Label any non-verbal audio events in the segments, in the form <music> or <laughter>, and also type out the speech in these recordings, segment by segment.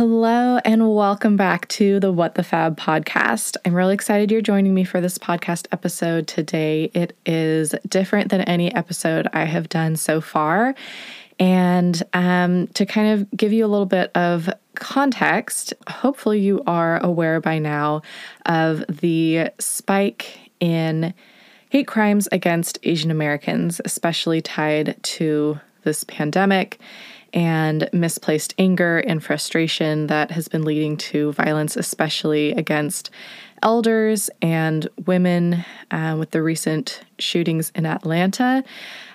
Hello, and welcome back to the What the Fab podcast. I'm really excited you're joining me for this podcast episode today. It is different than any episode I have done so far. And um, to kind of give you a little bit of context, hopefully you are aware by now of the spike in hate crimes against Asian Americans, especially tied to this pandemic and misplaced anger and frustration that has been leading to violence, especially against elders and women uh, with the recent shootings in Atlanta.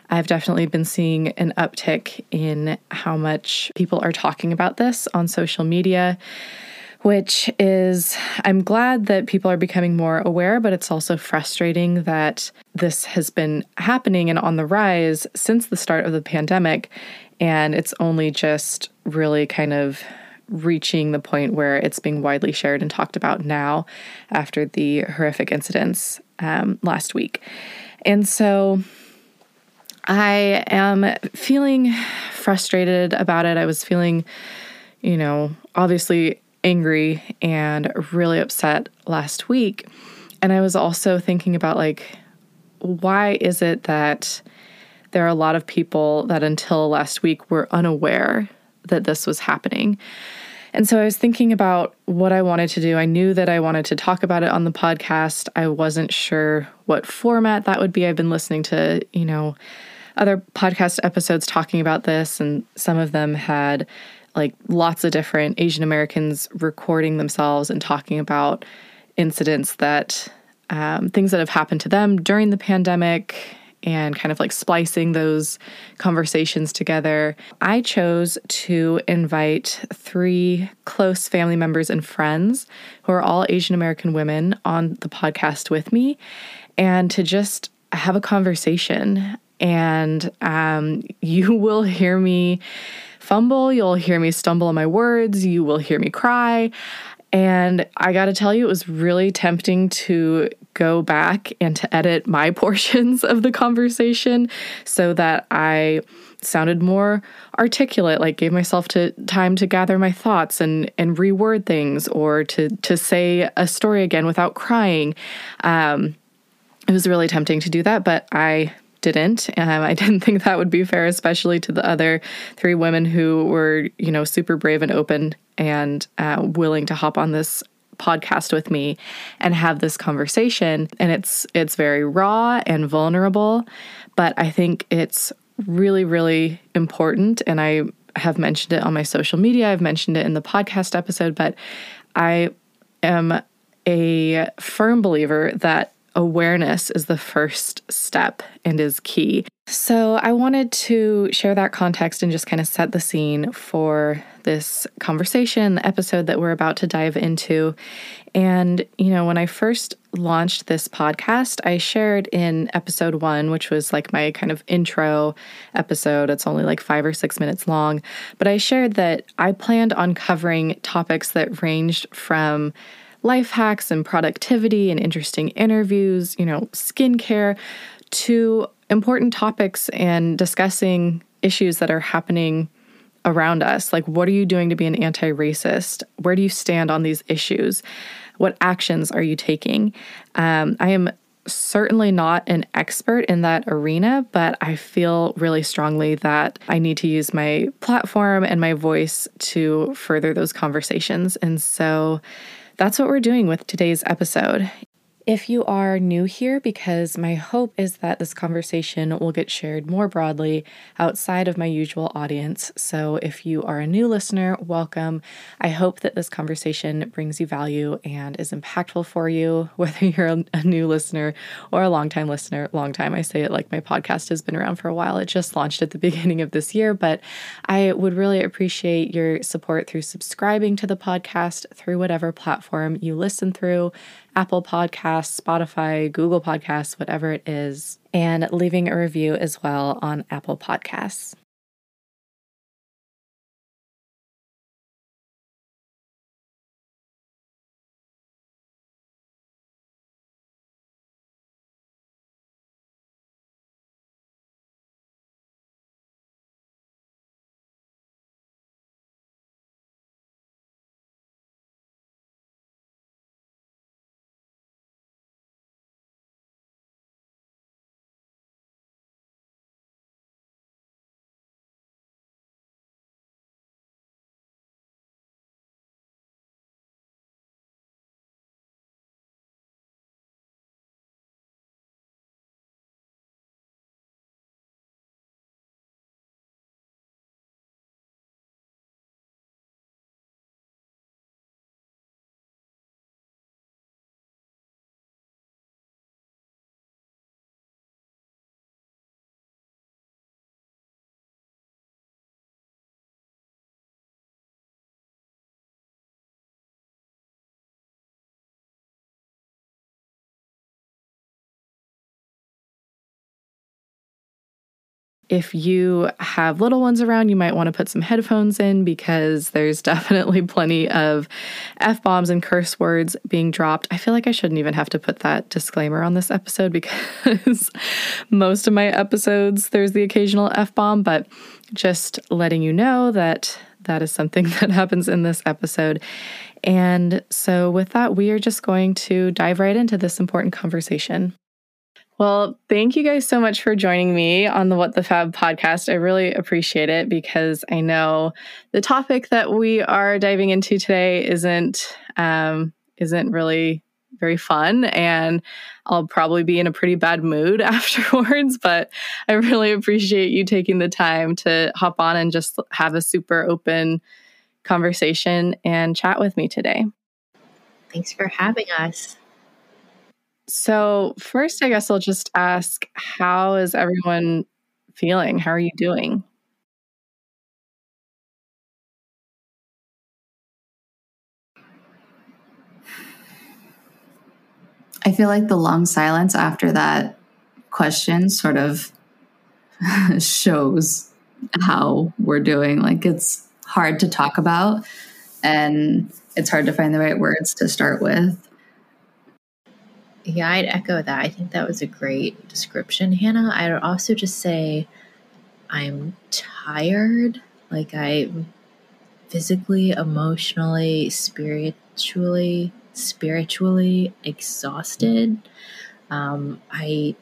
I've definitely been seeing an uptick in how much people are talking about this on social media, which is, I'm glad that people are becoming more aware, but it's also frustrating that this has been happening and on the rise since the start of the pandemic. And it's only just really kind of reaching the point where it's being widely shared and talked about now after the horrific incidents um, last week. And so I am feeling frustrated about it. I was feeling, you know, obviously angry and really upset last week. And I was also thinking about like, why is it that there are a lot of people that until last week were unaware that this was happening. And so I was thinking about what I wanted to do. I knew that I wanted to talk about it on the podcast. I wasn't sure what format that would be. I've been listening to, you know, other podcast episodes talking about this, and some of them had like lots of different Asian Americans recording themselves and talking about incidents that um, things that have happened to them during the pandemic and kind of like splicing those conversations together, I chose to invite three close family members and friends who are all Asian American women on the podcast with me and to just have a conversation. And um, <laughs> you will hear me fumble, you'll hear me stumble on my words, you will hear me cry. And I got to tell you, it was really tempting to go back and to edit my <laughs> portions of the conversation so that I sounded more articulate like gave myself to time to gather my thoughts and and reword things or to to say a story again without crying. Um it was really tempting to do that but i didn't. Um, i <laughs> didn't think that would be fair especially to the other three women who were you know super brave and open and uh, willing to hop on this podcast with me and have this conversation and it's it's very raw and vulnerable but i think it's really really important and i have mentioned it on my social media i've mentioned it in the podcast episode but i am a firm believer that awareness is the first step and is key. So, I wanted to share that context and just kind of set the scene for this conversation, the episode that we're about to dive into. And, you know, when I first launched this podcast, I shared in episode one, which was like my kind of intro episode. It's only like five or six minutes long. But I shared that I planned on covering topics that ranged from life hacks and productivity and interesting interviews, you know, skincare, to important topics and discussing issues that are happening around us. Like, what are you doing to be an anti racist? Where do you stand on these issues? What actions are you taking? Um, I am certainly not an expert in that arena, but I feel really strongly that I need to use my platform and my voice to further those conversations. And so that's what we're doing with today's episode. If you are new here, because my hope is that this conversation will get shared more broadly outside of my usual audience. So if you are a new listener, welcome. I hope that this conversation brings you value and is impactful for you, <laughs> whether you're a new listener or a longtime listener. Long time, I say it like my podcast has been around for a while. It just launched at the <laughs> beginning of this year, but I would really appreciate your support through subscribing to the podcast through whatever platform you listen through. Apple Podcasts, Spotify, Google Podcasts, whatever it is, and leaving a review as well on Apple Podcasts. If you have little ones around, you might want to put some headphones in because there's <laughs> definitely plenty of F bombs and curse words being dropped. I feel like I shouldn't even have to put that disclaimer on this episode because <laughs> most of my episodes there's the occasional F bomb, but just letting you know that that is something <laughs> that happens in this episode. And so, with that, we are just going to dive right into this important conversation. Well, thank you guys so much for joining me on the What the Fab podcast. I really appreciate it because I know the topic that we are diving into today isn't um, isn't really very fun and I'll probably be in a pretty bad mood <laughs> afterwards, but I really appreciate you taking the time to hop on and just have a super open conversation and chat with me today. Thanks for having us. So, first, I guess I'll just ask how is everyone feeling? How are you doing? I feel like the long silence after that question sort of <laughs> shows how we're doing. Like, it's hard to talk about, and it's hard to find the right words to start with. Yeah, I'd echo that. I think that was a great description, Hannah. I'd also just say I'm tired. Like I'm physically, emotionally, spiritually, spiritually exhausted. Um, I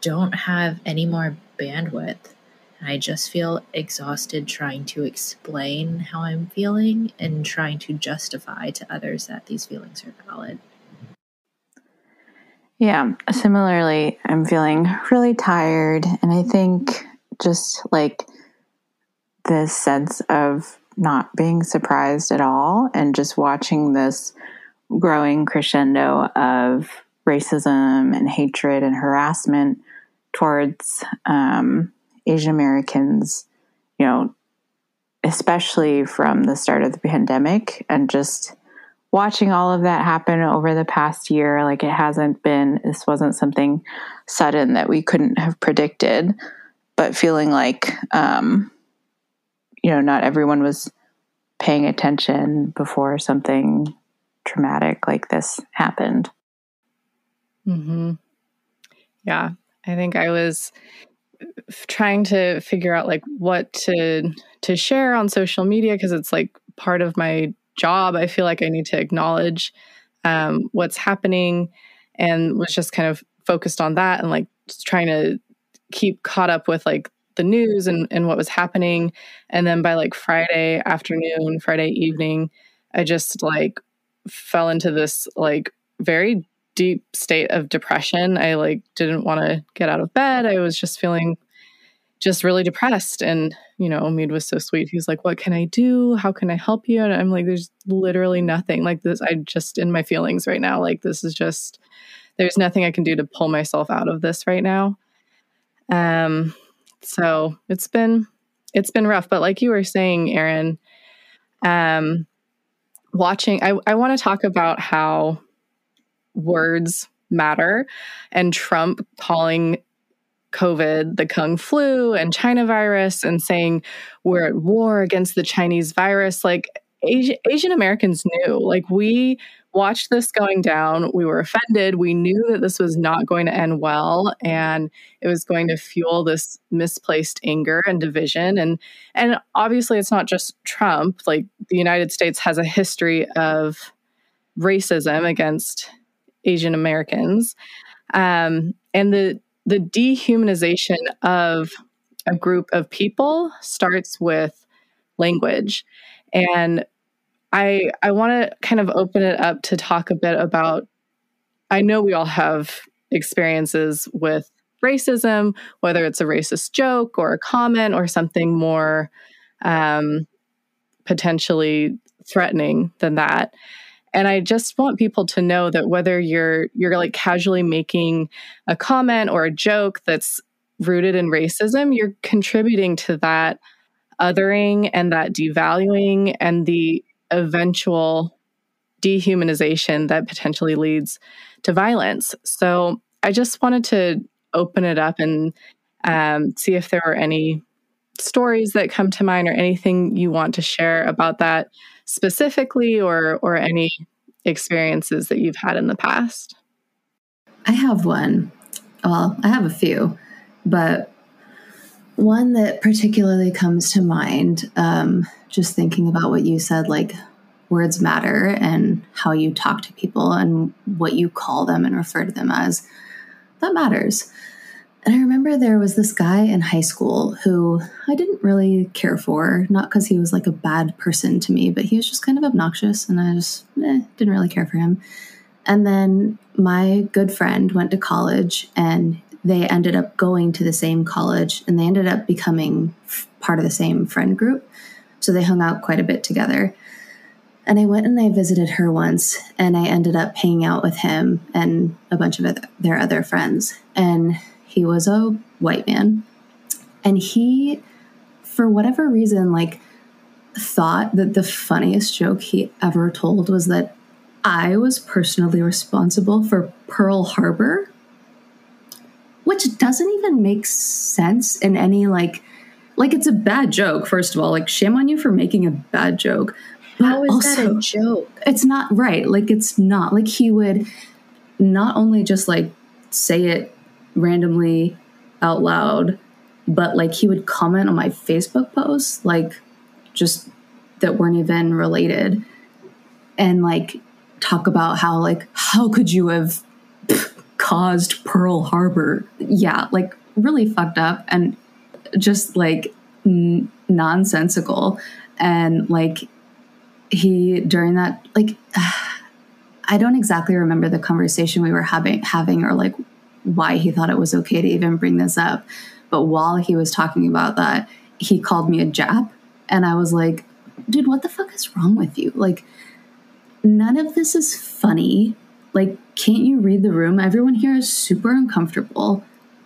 don't have any more bandwidth. And I just feel exhausted trying to explain how I'm feeling and trying to justify to others that these feelings are valid. Yeah, similarly, I'm feeling really tired. And I think just like this sense of not being surprised at all and just watching this growing crescendo of racism and hatred and harassment towards um, Asian Americans, you know, especially from the start of the pandemic and just watching all of that happen over the past year, like it hasn't been, this wasn't something sudden that we couldn't have predicted, but feeling like, um, you know, not everyone was paying attention before something traumatic like this happened. Mm-hmm. Yeah. I think I was trying to figure out like what to to share on social media because it's like part of my job, I feel like I need to acknowledge um, what's happening and was just kind of focused on that and like trying to keep caught up with like the news and, and what was happening. And then by like Friday afternoon, Friday evening, I just like fell into this like very deep state of depression. I like didn't want to get out of bed. I was just feeling just really depressed. And, you know, Omid was so sweet. He was like, What can I do? How can I help you? And I'm like, There's literally nothing like this. I just in my feelings right now. Like, this is just, there's nothing I can do to pull myself out of this right now. Um, so it's been, it's been rough. But like you were saying, Erin, um, watching, I, I want to talk about how words matter and Trump calling COVID, the Kung flu, and China virus, and saying we're at war against the Chinese virus. Like Asian, Asian Americans knew, like we watched this going down. We were offended. We knew that this was not going to end well, and it was going to fuel this misplaced anger and division. And and obviously, it's not just Trump. Like the United States has a history of racism against Asian Americans, um, and the the dehumanization of a group of people starts with language. And i i want to kind of open it up to talk a bit about i know we all have experiences with racism whether it's a racist joke or a comment or something more um, potentially threatening than that and i just want people to know that whether you're you're like casually making a comment or a joke that's rooted in racism you're contributing to that othering and that devaluing and the eventual dehumanization that potentially leads to violence. So i just wanted to open it up and um, see if there are any stories that come to mind or anything you want to share about that specifically or or any experiences that you've had in the past? I have one. Well, I have a few, but one that particularly comes to mind, um, just thinking about what you said, like words matter and how you talk to people and what you call them and refer to them as, that matters. And I remember there was this guy in high school who I didn't really care for, not because he was like a bad person to me, but he was just kind of obnoxious and I just eh, didn't really care for him. And then my good friend went to college and they ended up going to the same college and they ended up becoming part of the same friend group. So they hung out quite a bit together. And I went and I visited her once and I ended up hanging out with him and a bunch of their other friends. And he was a white man. And he, for whatever reason, like, thought that the funniest joke he ever told was that I was personally responsible for Pearl Harbor, which doesn't even make sense in any like like it's a bad joke first of all. Like shame on you for making a bad joke. How is also, that a joke? it's not right. Like it's not. Like he would not only just like say it randomly out loud, but like he would comment on my Facebook posts, like just that weren't even related, and like talk about how like how could you have <laughs> caused Pearl Harbor? Yeah, like really fucked up and just like n- nonsensical, and like he during that like. <sighs> I don't exactly remember the conversation we were having having or like why he thought it was okay to even bring this up. But while he was talking about that, he called me a Jap. And I was like, dude, what the fuck is wrong with you? Like, none of this is funny. Like, can't you read the room? Everyone here is super uncomfortable.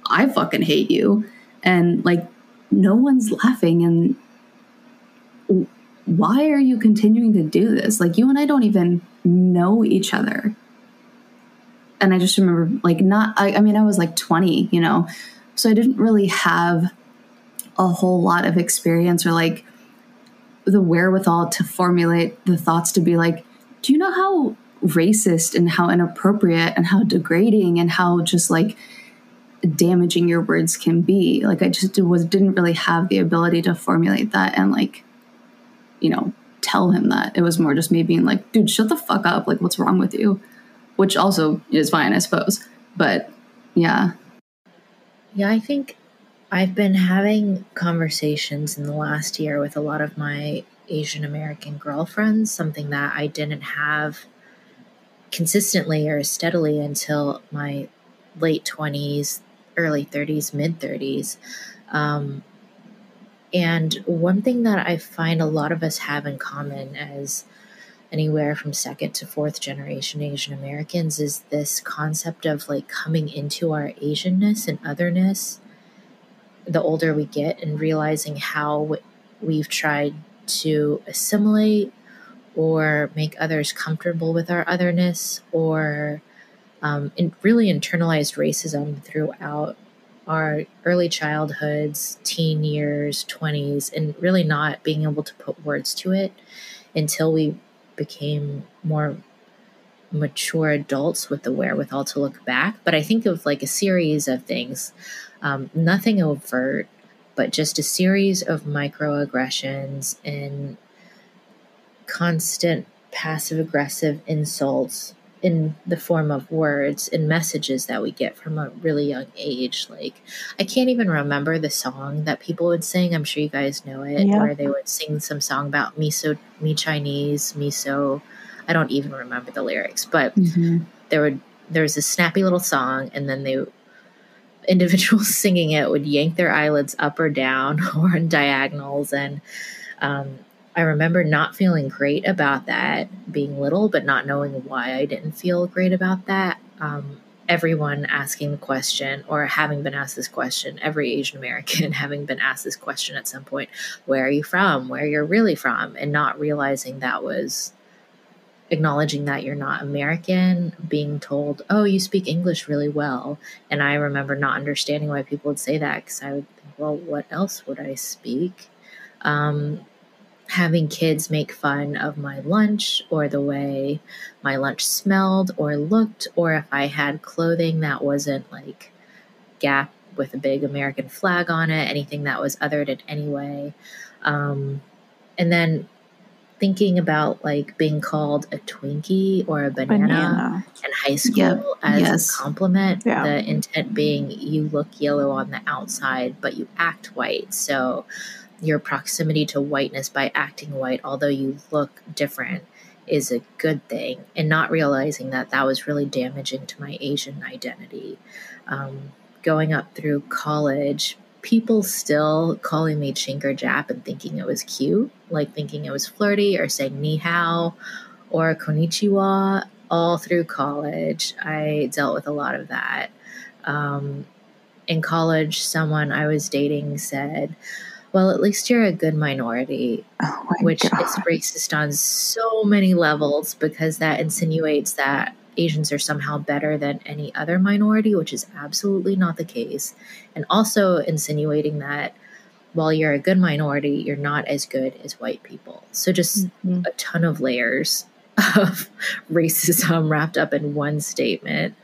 I fucking hate you. And like, no one's laughing. And why are you continuing to do this? Like, you and I don't even know each other and I just remember like not I, I mean I was like 20, you know. So I didn't really have a whole lot of experience or like the wherewithal to formulate the thoughts to be like, do you know how racist and how inappropriate and how degrading and how just like damaging your words can be? Like I just was didn't really have the ability to formulate that and like, you know, tell him that. It was more just me being like, dude, shut the fuck up. Like, what's wrong with you? Which also is fine, I suppose. But yeah. Yeah, I think I've been having conversations in the last year with a lot of my Asian American girlfriends, something that I didn't have consistently or steadily until my late 20s, early 30s, mid 30s. Um, and one thing that I find a lot of us have in common as anywhere from second to fourth generation Asian Americans is this concept of like coming into our Asianness and otherness the older we get and realizing how we've tried to assimilate or make others comfortable with our otherness or um, in really internalized racism throughout our early childhoods, teen years, 20s, and really not being able to put words to it until we became more mature adults with the wherewithal to look back. But I think of like a series of things, um, nothing overt, but just a series of microaggressions and constant passive aggressive insults in the form of words and messages that we get from a really young age. Like, I can't even remember the song that people would sing. I'm sure you guys know it, yeah. where they would sing some song about me so me Chinese, me so. I don't even remember the lyrics, but mm-hmm. there would there was a snappy little song, and then they individuals <laughs> singing it would yank their eyelids up or down <laughs> or in diagonals, and um, I remember not feeling great about that being little, but not knowing why I didn't feel great about that. Um, everyone asking the question or having been asked this question, every Asian American <laughs> having been asked this question at some point where are you from? Where you're really from? And not realizing that was acknowledging that you're not American, being told, oh, you speak English really well. And I remember not understanding why people would say that because I would think, well, what else would I speak? Um, having kids make fun of my lunch or the way my lunch smelled or looked, or if I had clothing that wasn't like Gap with a big American flag on it, anything that was othered in any way. Um, and then thinking about like being called a Twinkie or a banana, banana. in high school yep. as yes. a compliment. Yeah. The intent being you look yellow on the outside, but you act white. So your proximity to whiteness by acting white, although you look different, is a good thing. And not realizing that that was really damaging to my Asian identity. Um, going up through college, people still calling me Chinker Jap and thinking it was cute, like thinking it was flirty or saying ni hao or konnichiwa all through college. I dealt with a lot of that. Um, in college, someone I was dating said, well, at least you're a good minority, oh which God. is racist on so many levels because that insinuates that Asians are somehow better than any other minority, which is absolutely not the case. And also insinuating that while you're a good minority, you're not as good as white people. So just mm-hmm. a ton of layers of <laughs> racism wrapped up in one statement.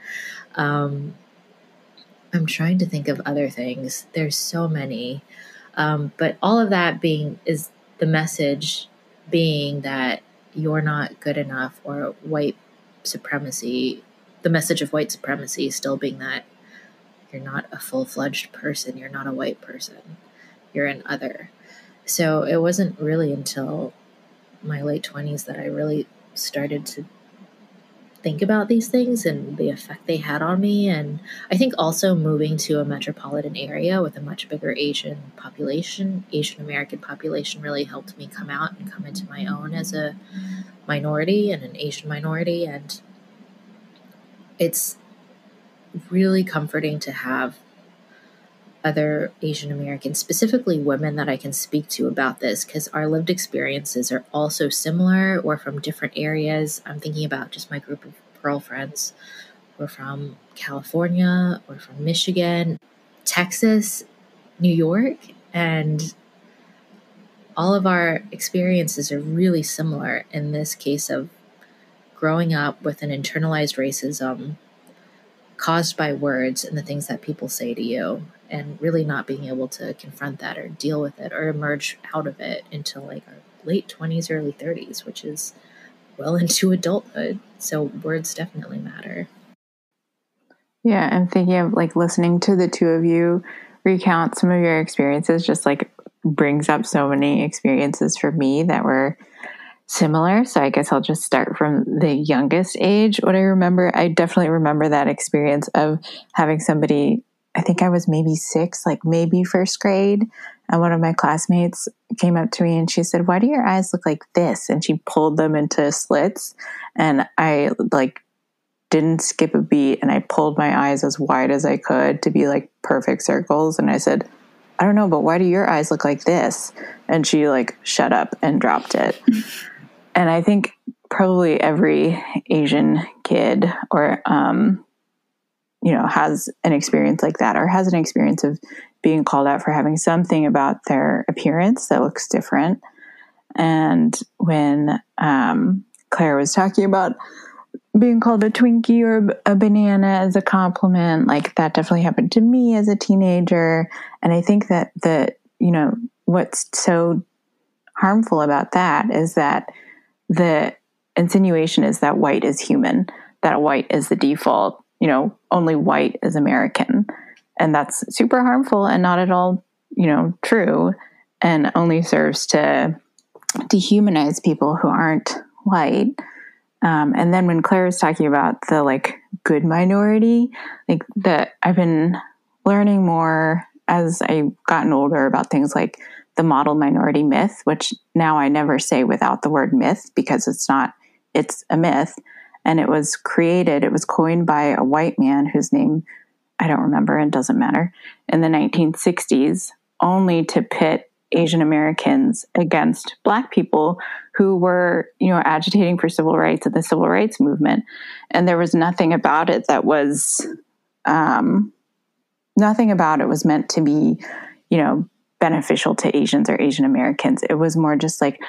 Um, I'm trying to think of other things. There's so many. Um, but all of that being is the message being that you're not good enough or white supremacy, the message of white supremacy still being that you're not a full fledged person, you're not a white person, you're an other. So it wasn't really until my late 20s that I really started to think about these things and the effect they had on me. And I think also moving to a metropolitan area with a much bigger Asian population, Asian American population, really helped me come out and come into my own as a minority and an Asian minority. And it's really comforting to have other Asian Americans, specifically women that I can speak to about this because our lived experiences are also similar or from different areas. I'm thinking about just my group of girlfriends. We're from California, we're from Michigan, Texas, New York, and all of our experiences are really similar in this case of growing up with an internalized racism caused by words and the things that people say to you and really not being able to confront that or deal with it or emerge out of it until like our late 20s early 30s which is well <laughs> into adulthood so words definitely matter yeah i'm thinking of like listening to the two of you recount some of your experiences just like brings up so many experiences for me that were similar. So I guess I'll just start from the youngest age. What I remember, I definitely remember that experience of having somebody, I think I was maybe six, like maybe first grade. And one of my classmates came up to me and she said, Why do your eyes look like this? And she pulled them into slits. And I like didn't skip a beat and I pulled my eyes as wide as I could to be like perfect circles. And I said, I don't know, but why do your eyes look like this? And she like shut up and dropped it. <laughs> and I think probably every Asian kid or, um, you know, has an experience like that or has an experience of being called out for having something about their appearance that looks different. And when um, Claire was talking about being called a Twinkie or a banana as a compliment, like that definitely happened to me as a teenager. And I think that the, you know, what's so harmful about that is that the insinuation is that white is human, that white is the default, you know, only white is American. And that's super harmful and not at all, you know, true and only serves to dehumanize people who aren't white. Um, and then when Claire was talking about the like good minority, like that I've been learning more as I've gotten older about things like the model minority myth, which now I never say without the word myth because it's not, it's a myth. And it was created, it was coined by a white man whose name I don't remember and doesn't matter in the 1960s only to pit Asian Americans against black people who were, you know, agitating for civil rights at the civil rights movement. And there was nothing about it that was, um, nothing about it was meant to be, you know, beneficial to Asians or Asian Americans. It was more just like,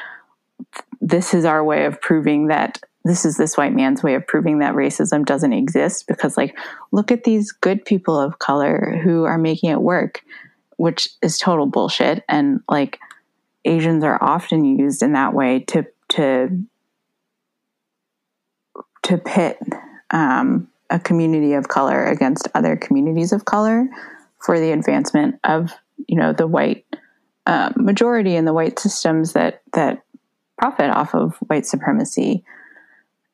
this is our way of proving that this is this white man's way of proving that racism doesn't exist because like look at these good people of color who are making it work which is total bullshit and like asians are often used in that way to to to pit um, a community of color against other communities of color for the advancement of you know the white uh, majority and the white systems that that profit off of white supremacy.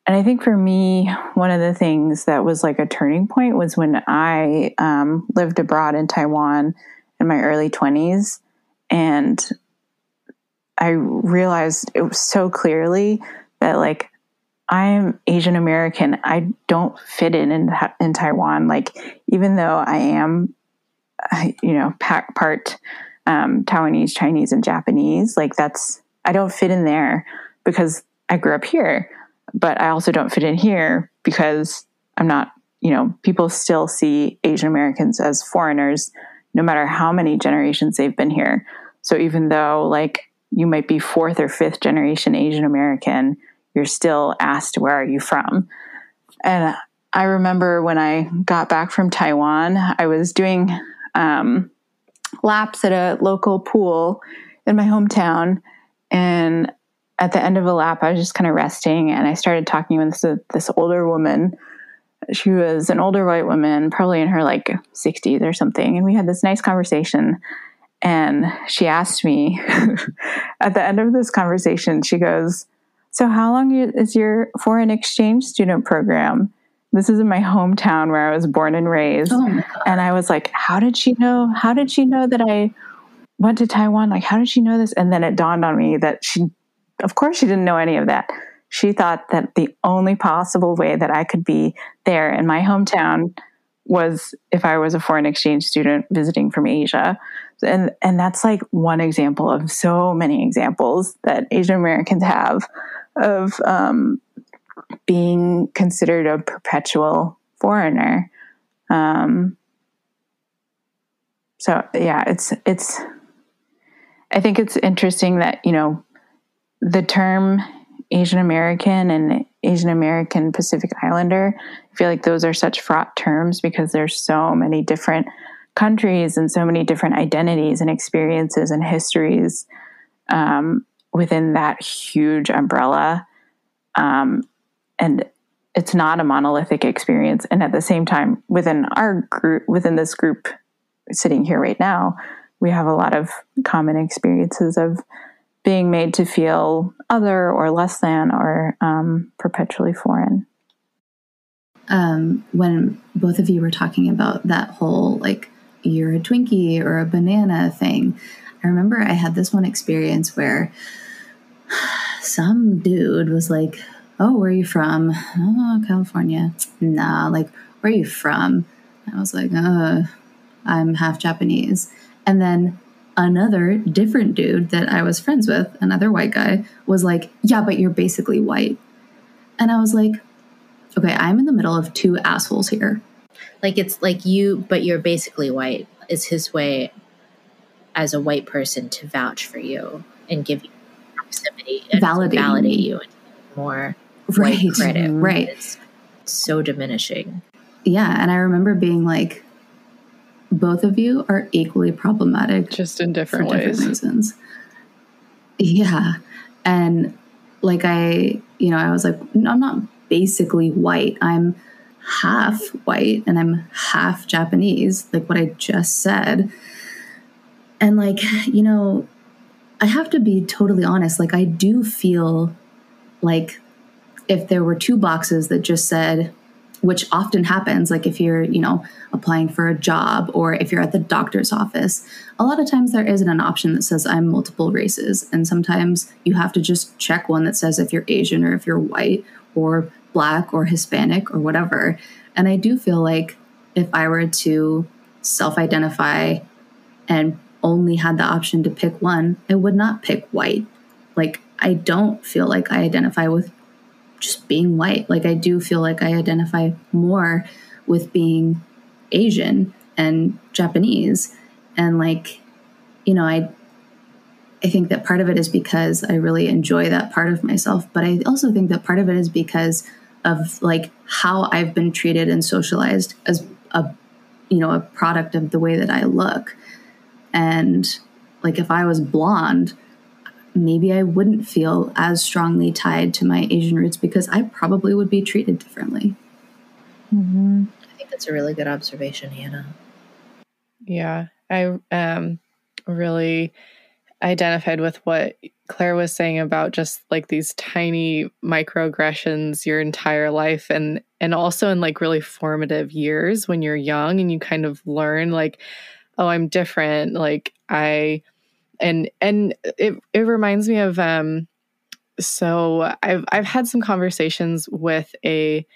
And I think for me, one of the things that was like a turning point was when I um, lived abroad in Taiwan in my early 20s. And I realized it was so clearly that, like, I'm Asian American. I don't fit in, in in Taiwan. Like, even though I am, you know, part um, Taiwanese, Chinese, and Japanese. Like that's I don't fit in there because I grew up here, but I also don't fit in here because I'm not. You know, people still see Asian Americans as foreigners, no matter how many generations they've been here. So even though like you might be fourth or fifth generation Asian American, you're still asked where are you from, and I remember when I got back from Taiwan, I was doing um, laps at a local pool in my hometown. And at the end of a lap, I was just kind of resting and I started talking with this, this older woman. She was an older white woman, probably in her like 60s or something. And we had this nice conversation. And she asked me <laughs> at the end of this conversation, she goes, So, how long is your foreign exchange student program? This is in my hometown where I was born and raised. Oh and I was like, how did she know? How did she know that I went to Taiwan? Like, how did she know this? And then it dawned on me that she, of course, she didn't know any of that. She thought that the only possible way that I could be there in my hometown was if I was a foreign exchange student visiting from Asia. And and that's like one example of so many examples that Asian Americans have of um, being considered a perpetual foreigner. Um, so yeah, it's it's. I think it's interesting that you know the term Asian American and Asian American Pacific Islander. I feel like those are such fraught terms because there's so many different countries and so many different identities and experiences and histories um, within that huge umbrella. Um, and it's not a monolithic experience and at the same time within our group within this group sitting here right now we have a lot of common experiences of being made to feel other or less than or um, perpetually foreign. Um, when both of you were talking about that whole like you're a Twinkie or a banana thing, I remember I had this one experience where <sighs> some dude was like, Oh, where are you from? Oh, California. Nah, like, where are you from? I was like, Uh, I'm half Japanese. And then another different dude that I was friends with, another white guy, was like, Yeah, but you're basically white. And I was like, Okay, I'm in the middle of two assholes here. Like it's like you, but you're basically white. Is his way as a white person to vouch for you and give you proximity and Validate validate you and more Right, white credit. right. It's so diminishing. Yeah, and I remember being like, both of you are equally problematic Just in for different different ways. reasons. Yeah. And like I, you know, I was like, "No, I'm not basically white. I'm half white and I'm half Japanese, like what I just said. And like, you know, I have to be totally honest. Like, I do feel like if there were two boxes that just said, which often happens, like if you're, you know, applying for a job or if you're at the doctor's office, a lot of times there isn't an option that says I'm multiple races. And sometimes you have to just check one that says if you're Asian or if you're white or black or Hispanic or whatever. And I do feel like if I were to self identify and only had the option to pick one, I would not pick white. Like, I don't feel like I identify with just being white. Like, I do feel like I identify more with being Asian and Japanese. And, like, you know, I. I think that part of it is because I really enjoy that part of myself, but I also think that part of it is because of like how I've been treated and socialized as a you know a product of the way that I look. And like if I was blonde, maybe I wouldn't feel as strongly tied to my Asian roots because I probably would be treated differently. Mm-hmm. I think that's a really good observation, Hannah. Yeah, I um really identified with what Claire was saying about just like these tiny microaggressions your entire life and and also in like really formative years when you're young and you kind of learn like oh I'm different like I and and it it reminds me of um so I've I've had some conversations with a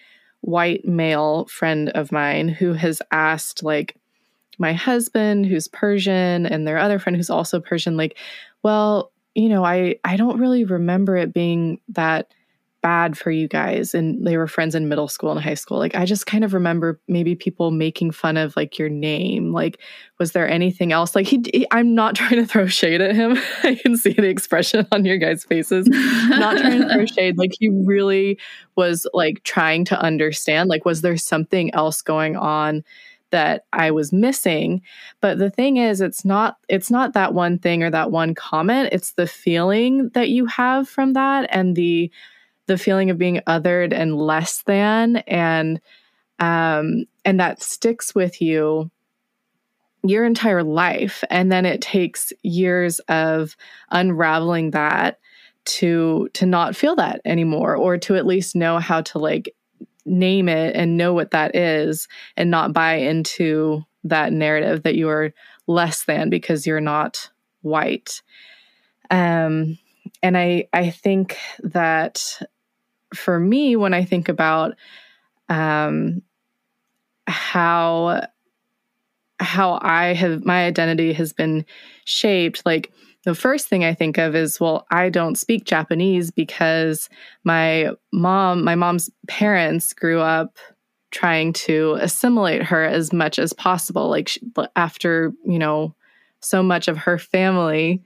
white male friend of mine who has asked like my husband who's Persian and their other friend who's also Persian like well you know I I don't really remember it being that bad for you guys and they were friends in middle school and high school. Like I just kind of remember maybe people making fun of like your name. Like was there anything else? Like he, he I'm not <laughs> trying to throw shade at him. <laughs> I can see the expression on your guys faces. Not trying to throw <laughs> shade. Like he really was like trying to understand like was there something else going on that I was missing. But the thing is it's not it's not that one thing or that one comment, it's the feeling that you have from that and the the feeling of being othered and less than and um and that sticks with you your entire life. And then it takes years of unraveling that to to not feel that anymore or to at least know how to like name it and know what that is and not buy into that narrative that you are less than because you're not white. Um and i i think that for me when i think about um how how i have my identity has been shaped like the first thing I think of is, well, I don't speak Japanese because my mom, my mom's parents grew up trying to assimilate her as much as possible. Like she, after, you know, so much of her family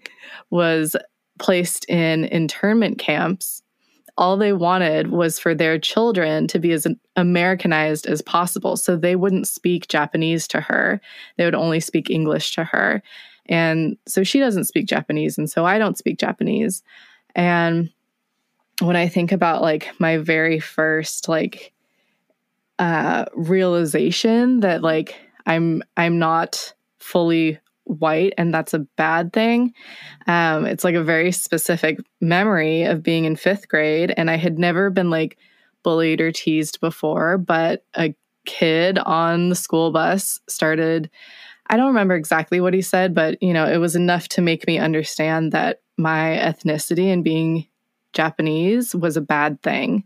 was placed in internment camps, all they wanted was for their children to be as Americanized as possible. So they wouldn't speak Japanese to her, they would only speak English to her. And so she doesn't speak Japanese, and so I don't speak Japanese. And when I think about like my very first like uh realization that like I'm I'm not fully white and that's a bad thing. Um, it's like a very specific memory of being in fifth grade. And I had never been like bullied or teased before, but a kid on the school bus started. I don't remember exactly what he said, but you know, it was enough to make me understand that my ethnicity and being Japanese was a bad thing.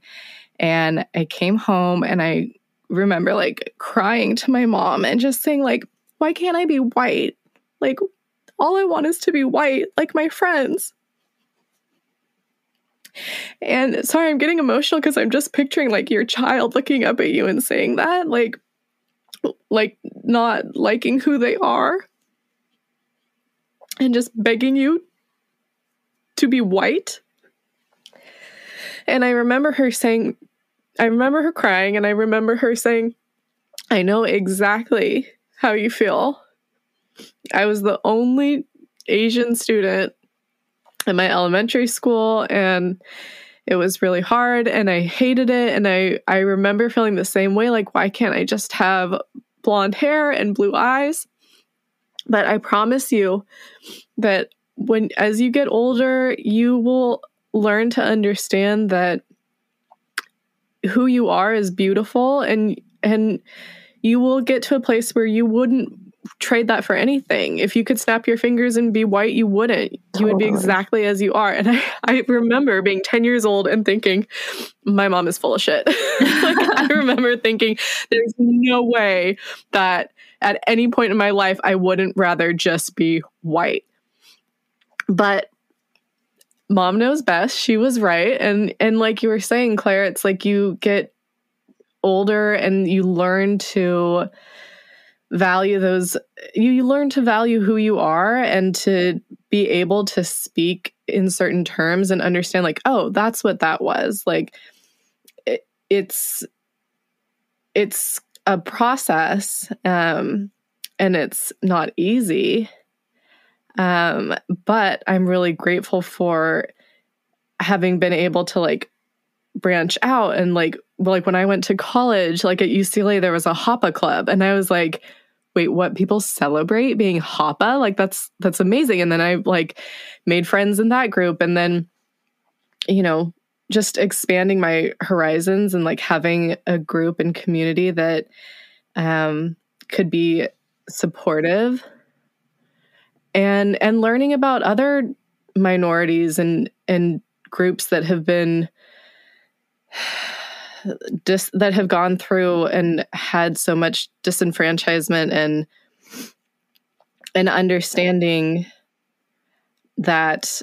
And I came home and I remember like crying to my mom and just saying like why can't I be white? Like all I want is to be white like my friends. And sorry, I'm getting emotional because I'm just picturing like your child looking up at you and saying that, like, like not liking who they are and just begging you to be white. And I remember her saying, I remember her crying, and I remember her saying, I know exactly how you feel. I was the only Asian student in my elementary school and it was really hard and I hated it and I I remember feeling the same way like why can't I just have blonde hair and blue eyes? But I promise you that when as you get older you will learn to understand that who you are is beautiful and and you will get to a place where you wouldn't trade that for anything. If you could snap your fingers and be white, you wouldn't. You would be oh, exactly as you are. And I, I remember being 10 years old and thinking, my mom is full of shit. <laughs> like, I <laughs> remember thinking, there's no way that at any point in my life I wouldn't rather just be white. But mom knows best. She was right. And and like you were saying, Claire, it's like you get older and you learn to value those you, you learn to value who you are and to be able to speak in certain terms and understand like oh that's what that was. Like it, it's it's a process um and it's not easy. Um but i'm really grateful for having been able to like branch out and like like when I went to college like at UCLA there was a Hapa club and I was like wait, what people celebrate being Hapa? Like that's that's amazing. And then I like made friends in that group and then you know, just expanding my horizons and like having a group and community that um could be supportive and and learning about other minorities and and groups that have been dis- that have gone through and had so much disenfranchisement and and understanding that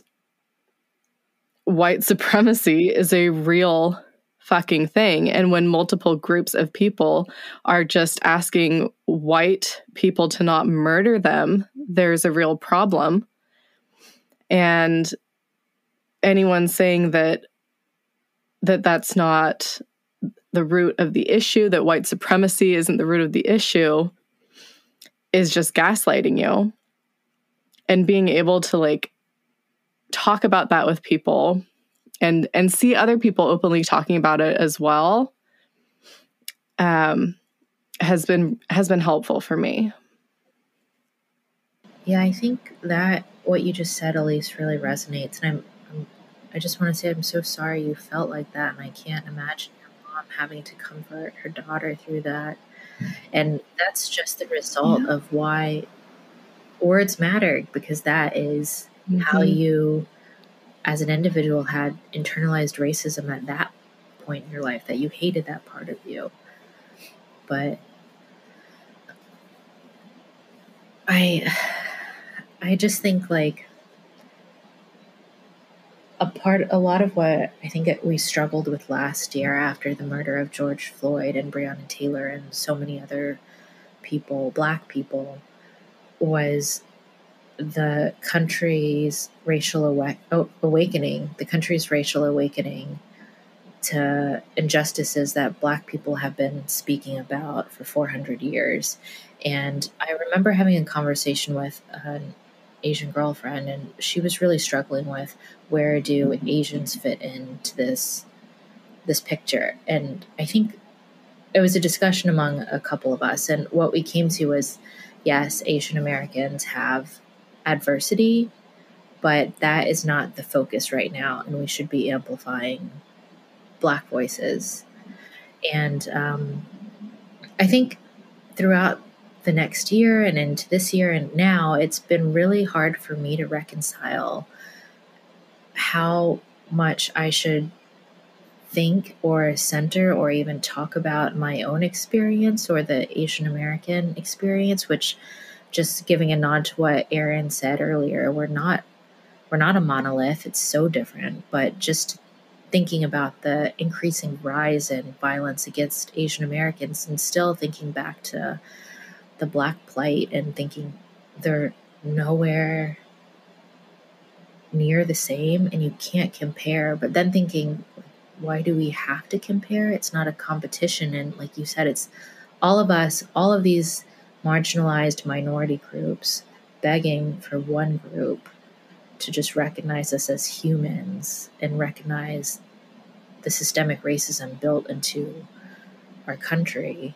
white supremacy is a real fucking thing. And when multiple groups of people are just asking white people to not murder them there's a real problem. And anyone saying that that that's not the root of the issue, that white supremacy isn't the root of the issue, is just gaslighting you. And being able to like talk about that with people and and see other people openly talking about it as well um has been has been helpful for me. Yeah, I think that what you just said, Elise, really resonates. And I'm, I'm I just want to say I'm so sorry you felt like that, and I can't imagine having to comfort her daughter through that. And that's just the result yeah. of why words matter because that is mm-hmm. how you, as an individual, had internalized racism at that point in your life that you hated that part of you. But I, <sighs> I just think like a part a lot of what I think it, we struggled with last year after the murder of George Floyd and Breonna Taylor and so many other people, black people, was the country's racial awa- oh, awakening, the country's racial awakening to injustices that black people have been speaking about for 400 years. And I remember having a conversation with an Asian girlfriend, and she was really struggling with where do Asians fit into this this picture. And I think it was a discussion among a couple of us, and what we came to was yes, Asian Americans have adversity, but that is not the focus right now, and we should be amplifying Black voices. And um, I think throughout the next year and into this year and now, it's been really hard for me to reconcile how much I should think or center or even talk about my own experience or the Asian American experience, which just giving a nod to what Erin said earlier, we're not we're not a monolith. It's so different, but just thinking about the increasing rise in violence against Asian Americans and still thinking back to the black plight and thinking they're nowhere near the same and you can't compare but then thinking why do we have to compare? It's not a competition. And like you said it's all of us all of these marginalized minority groups begging for one group to just recognize us as humans and recognize the systemic racism built into our country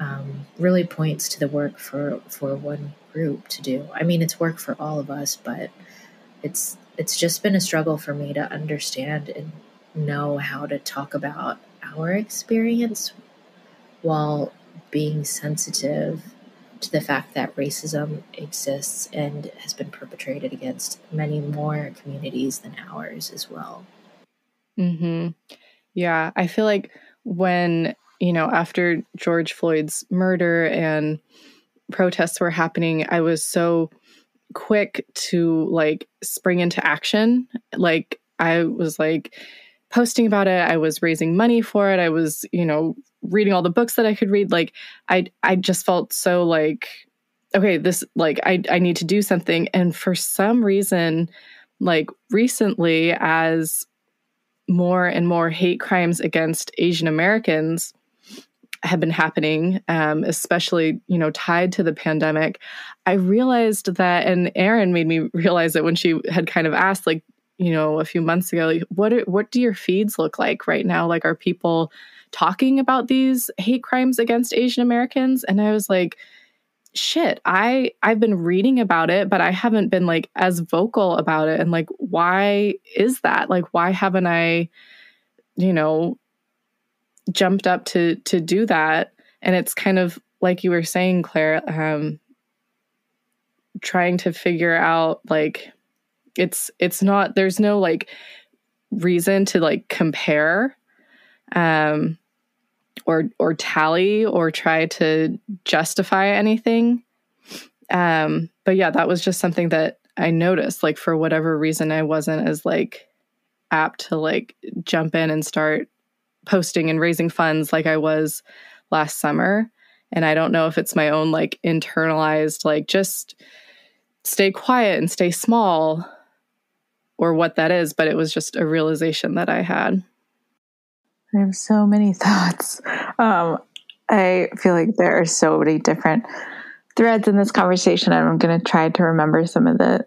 um, really points to the work for for one group to do. I mean, it's work for all of us, but it's it's just been a struggle for me to understand and know how to talk about our experience while being sensitive to the fact that racism exists and has been perpetrated against many more communities than ours as well. Hmm. Yeah, I feel like when you know after George Floyd's murder and protests were happening, I was so quick to like spring into action. Like I was like posting about it. I was raising money for it. I was, you know, reading all the books that I could read. Like I I just felt so like okay, this like I I need to do something and for some reason like recently as more and more hate crimes against Asian Americans have been happening, um, especially you know tied to the pandemic. I realized that, and Erin made me realize it when she had kind of asked, like you know, a few months ago, like, what are, what do your feeds look like right now? Like, are people talking about these hate crimes against Asian Americans? And I was like, shit, I I've been reading about it, but I haven't been like as vocal about it. And like, why is that? Like, why haven't I, you know, jumped up to to do that? And it's kind of like you were saying, Claire, um, trying to figure out like it's it's not there's no like reason to like compare um or or tally or try to justify anything um but yeah that was just something that i noticed like for whatever reason i wasn't as like apt to like jump in and start posting and raising funds like i was last summer and i don't know if it's my own like internalized like just stay quiet and stay small or what that is, but it was just a realization that I had. I have so many <laughs> thoughts. Um, I feel like there are so many different threads in this conversation. I'm going to try to remember some of the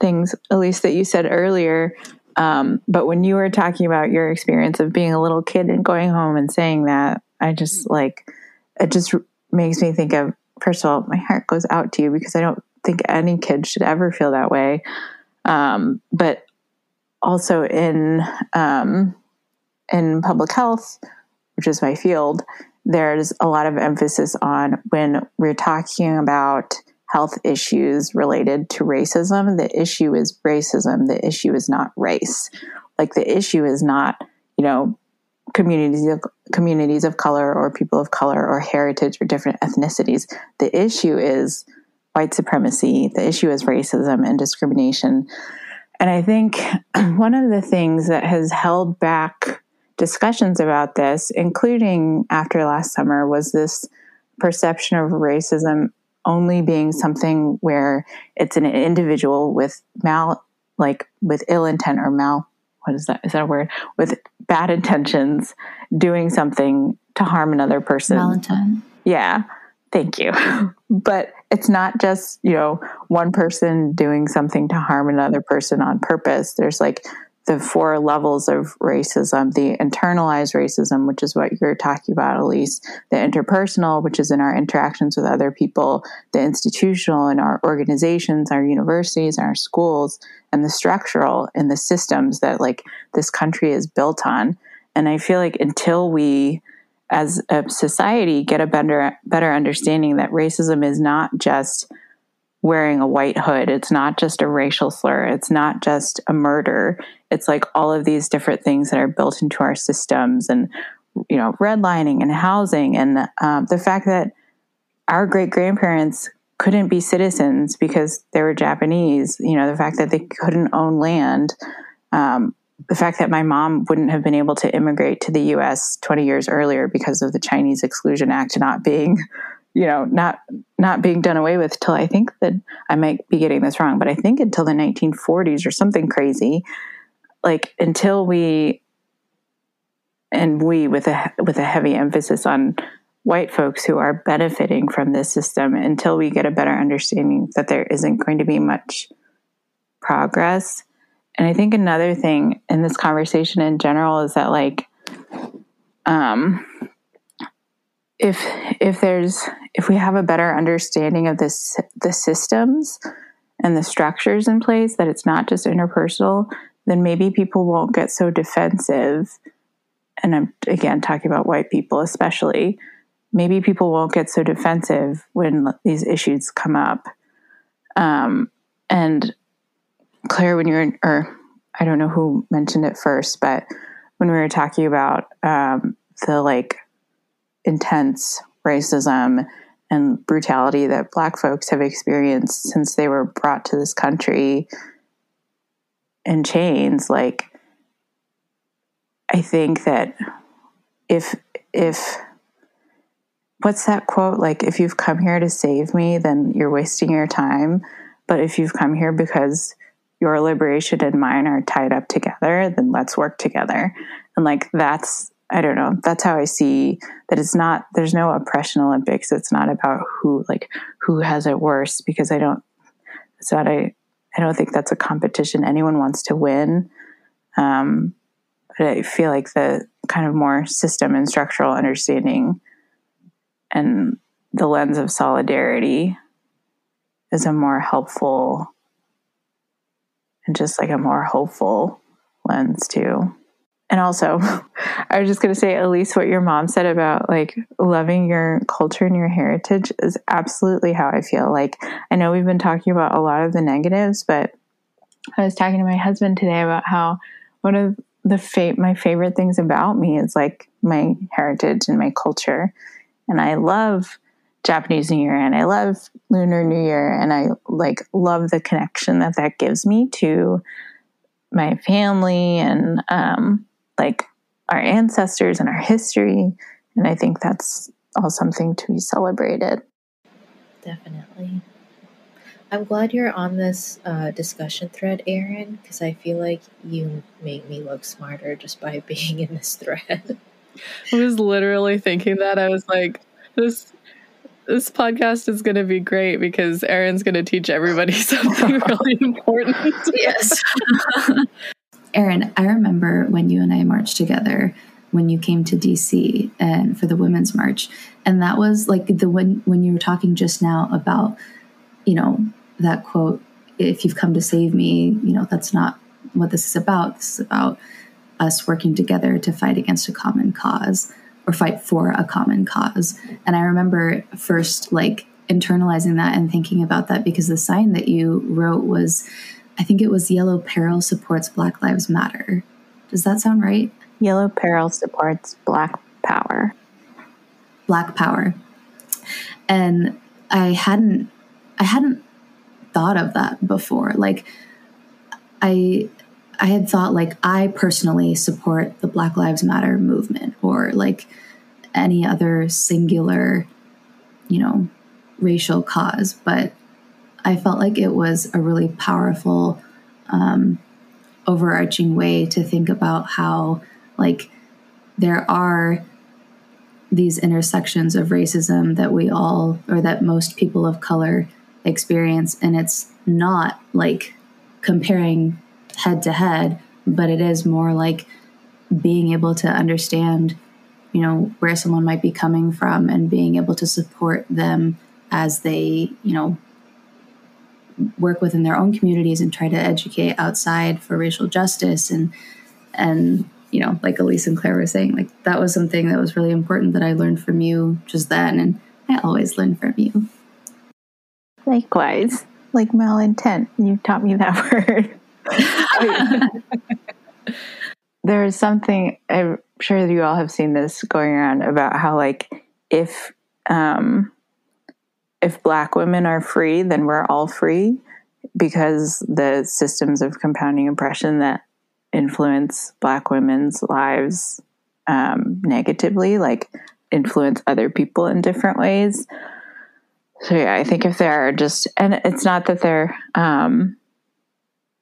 things, at least that you said earlier. Um, but when you were talking about your experience of being a little kid and going home and saying that, I just like, it just makes me think of, first of all, my heart goes out to you because I don't think any kid should ever feel that way. Um, but also in um, in public health, which is my field, there's a lot of emphasis on when we're talking about health issues related to racism. The issue is racism. The issue is not race. Like the issue is not, you know, communities of communities of color or people of color or heritage or different ethnicities. The issue is white supremacy. The issue is racism and discrimination. And I think <clears throat> one of the things that has held back discussions about this, including after last summer, was this perception of racism only being something where it's an individual with mal, like with ill intent or mal, what is that? Is that a word? With bad intentions, doing something to harm another person. Malintent. Yeah. Thank you. <laughs> but it's not just, you know, one person doing something to harm another person on purpose. There's like the four levels of racism the internalized racism, which is what you're talking about, Elise, the interpersonal, which is in our interactions with other people, the institutional in our organizations, our universities, our schools, and the structural in the systems that like this country is built on. And I feel like until we as a society get a better better understanding that racism is not just wearing a white hood. It's not just a racial slur. It's not just a murder. It's like all of these different things that are built into our systems and, you know, redlining and housing. And um, the fact that our great grandparents couldn't be citizens because they were Japanese, you know, the fact that they couldn't own land. Um, the fact that my mom wouldn't have been able to immigrate to the US 20 years earlier because of the Chinese Exclusion Act not being you know not not being done away with till I think that I might be getting this wrong, but I think until the 1940s or something crazy. Like until we and we with a with a heavy emphasis on white folks who are benefiting from this system until we get a better understanding that there isn't going to be much progress. And I think another thing in this conversation in general is that like um if if there's if we have a better understanding of this the systems and the structures in place that it's not just interpersonal then maybe people won't get so defensive. And i'm again talking about white people especially. Maybe people won't get so defensive when these issues come up. Um, and claire when you're or i don't know who mentioned it first but when we were talking about um, the like intense racism and brutality that black folks have experienced since they were brought to this country in chains like i think that if if what's that quote like if you've come here to save me then you're wasting your time but if you've come here because your liberation and mine are tied up together then let's work together and like that's I don't know. That's how I see that it's not, there's no oppression Olympics. It's not about who, like, who has it worse because I don't, it's not a, I don't think that's a competition anyone wants to win. Um, but I feel like the kind of more system and structural understanding and the lens of solidarity is a more helpful and just like a more hopeful lens too. And also, <laughs> I was just going to say, Elise, what your mom said about like loving your culture and your heritage is absolutely how I feel. Like, I know we've been talking about a lot of the negatives, but I was talking to my husband today about how one of the fa- my favorite things about me is like my heritage and my culture. And I love Japanese New Year and I love Lunar New Year and I like love the connection that that gives me to my family and um like our ancestors and our history. And I think that's all something to be celebrated. Definitely. I'm glad you're on this uh, discussion thread, Erin, because I feel like you make me look smarter just by <laughs> being in this thread. I was literally thinking that. I was like, this this podcast is going to be great because Erin's going to teach everybody <laughs> something <laughs> really important. yes. Erin, I remember when you and I marched together when you came to DC and for the women's march. And that was like the when when you were talking just now about, you know, that quote, if you've come to save me, you know, that's not what this is about. This is about us working together to fight against a common cause or fight for a common cause. And I remember first like internalizing that and thinking about that because the sign that you wrote was I think it was Yellow Peril supports Black Lives Matter. Does that sound right? Yellow Peril supports Black Power. Black Power. And I hadn't I hadn't thought of that before. Like I I had thought like I personally support the Black Lives Matter movement or like any other singular, you know, racial cause, but I felt like it was a really powerful, um, overarching way to think about how, like, there are these intersections of racism that we all, or that most people of color experience. And it's not like comparing head to head, but it is more like being able to understand, you know, where someone might be coming from and being able to support them as they, you know, work within their own communities and try to educate outside for racial justice. And and you know like elise and claire were saying like that was something that was really important that i learned from you just then. And i always learn from you. Likewise. Like malintent. You taught me that <laughs> word. <laughs> There's something i'm sure you all have seen this going around about how like if um if black women are free, then we're all free because the systems of compounding oppression that influence black women's lives um, negatively, like influence other people in different ways. So yeah, I think if there are just, and it's not that there, um,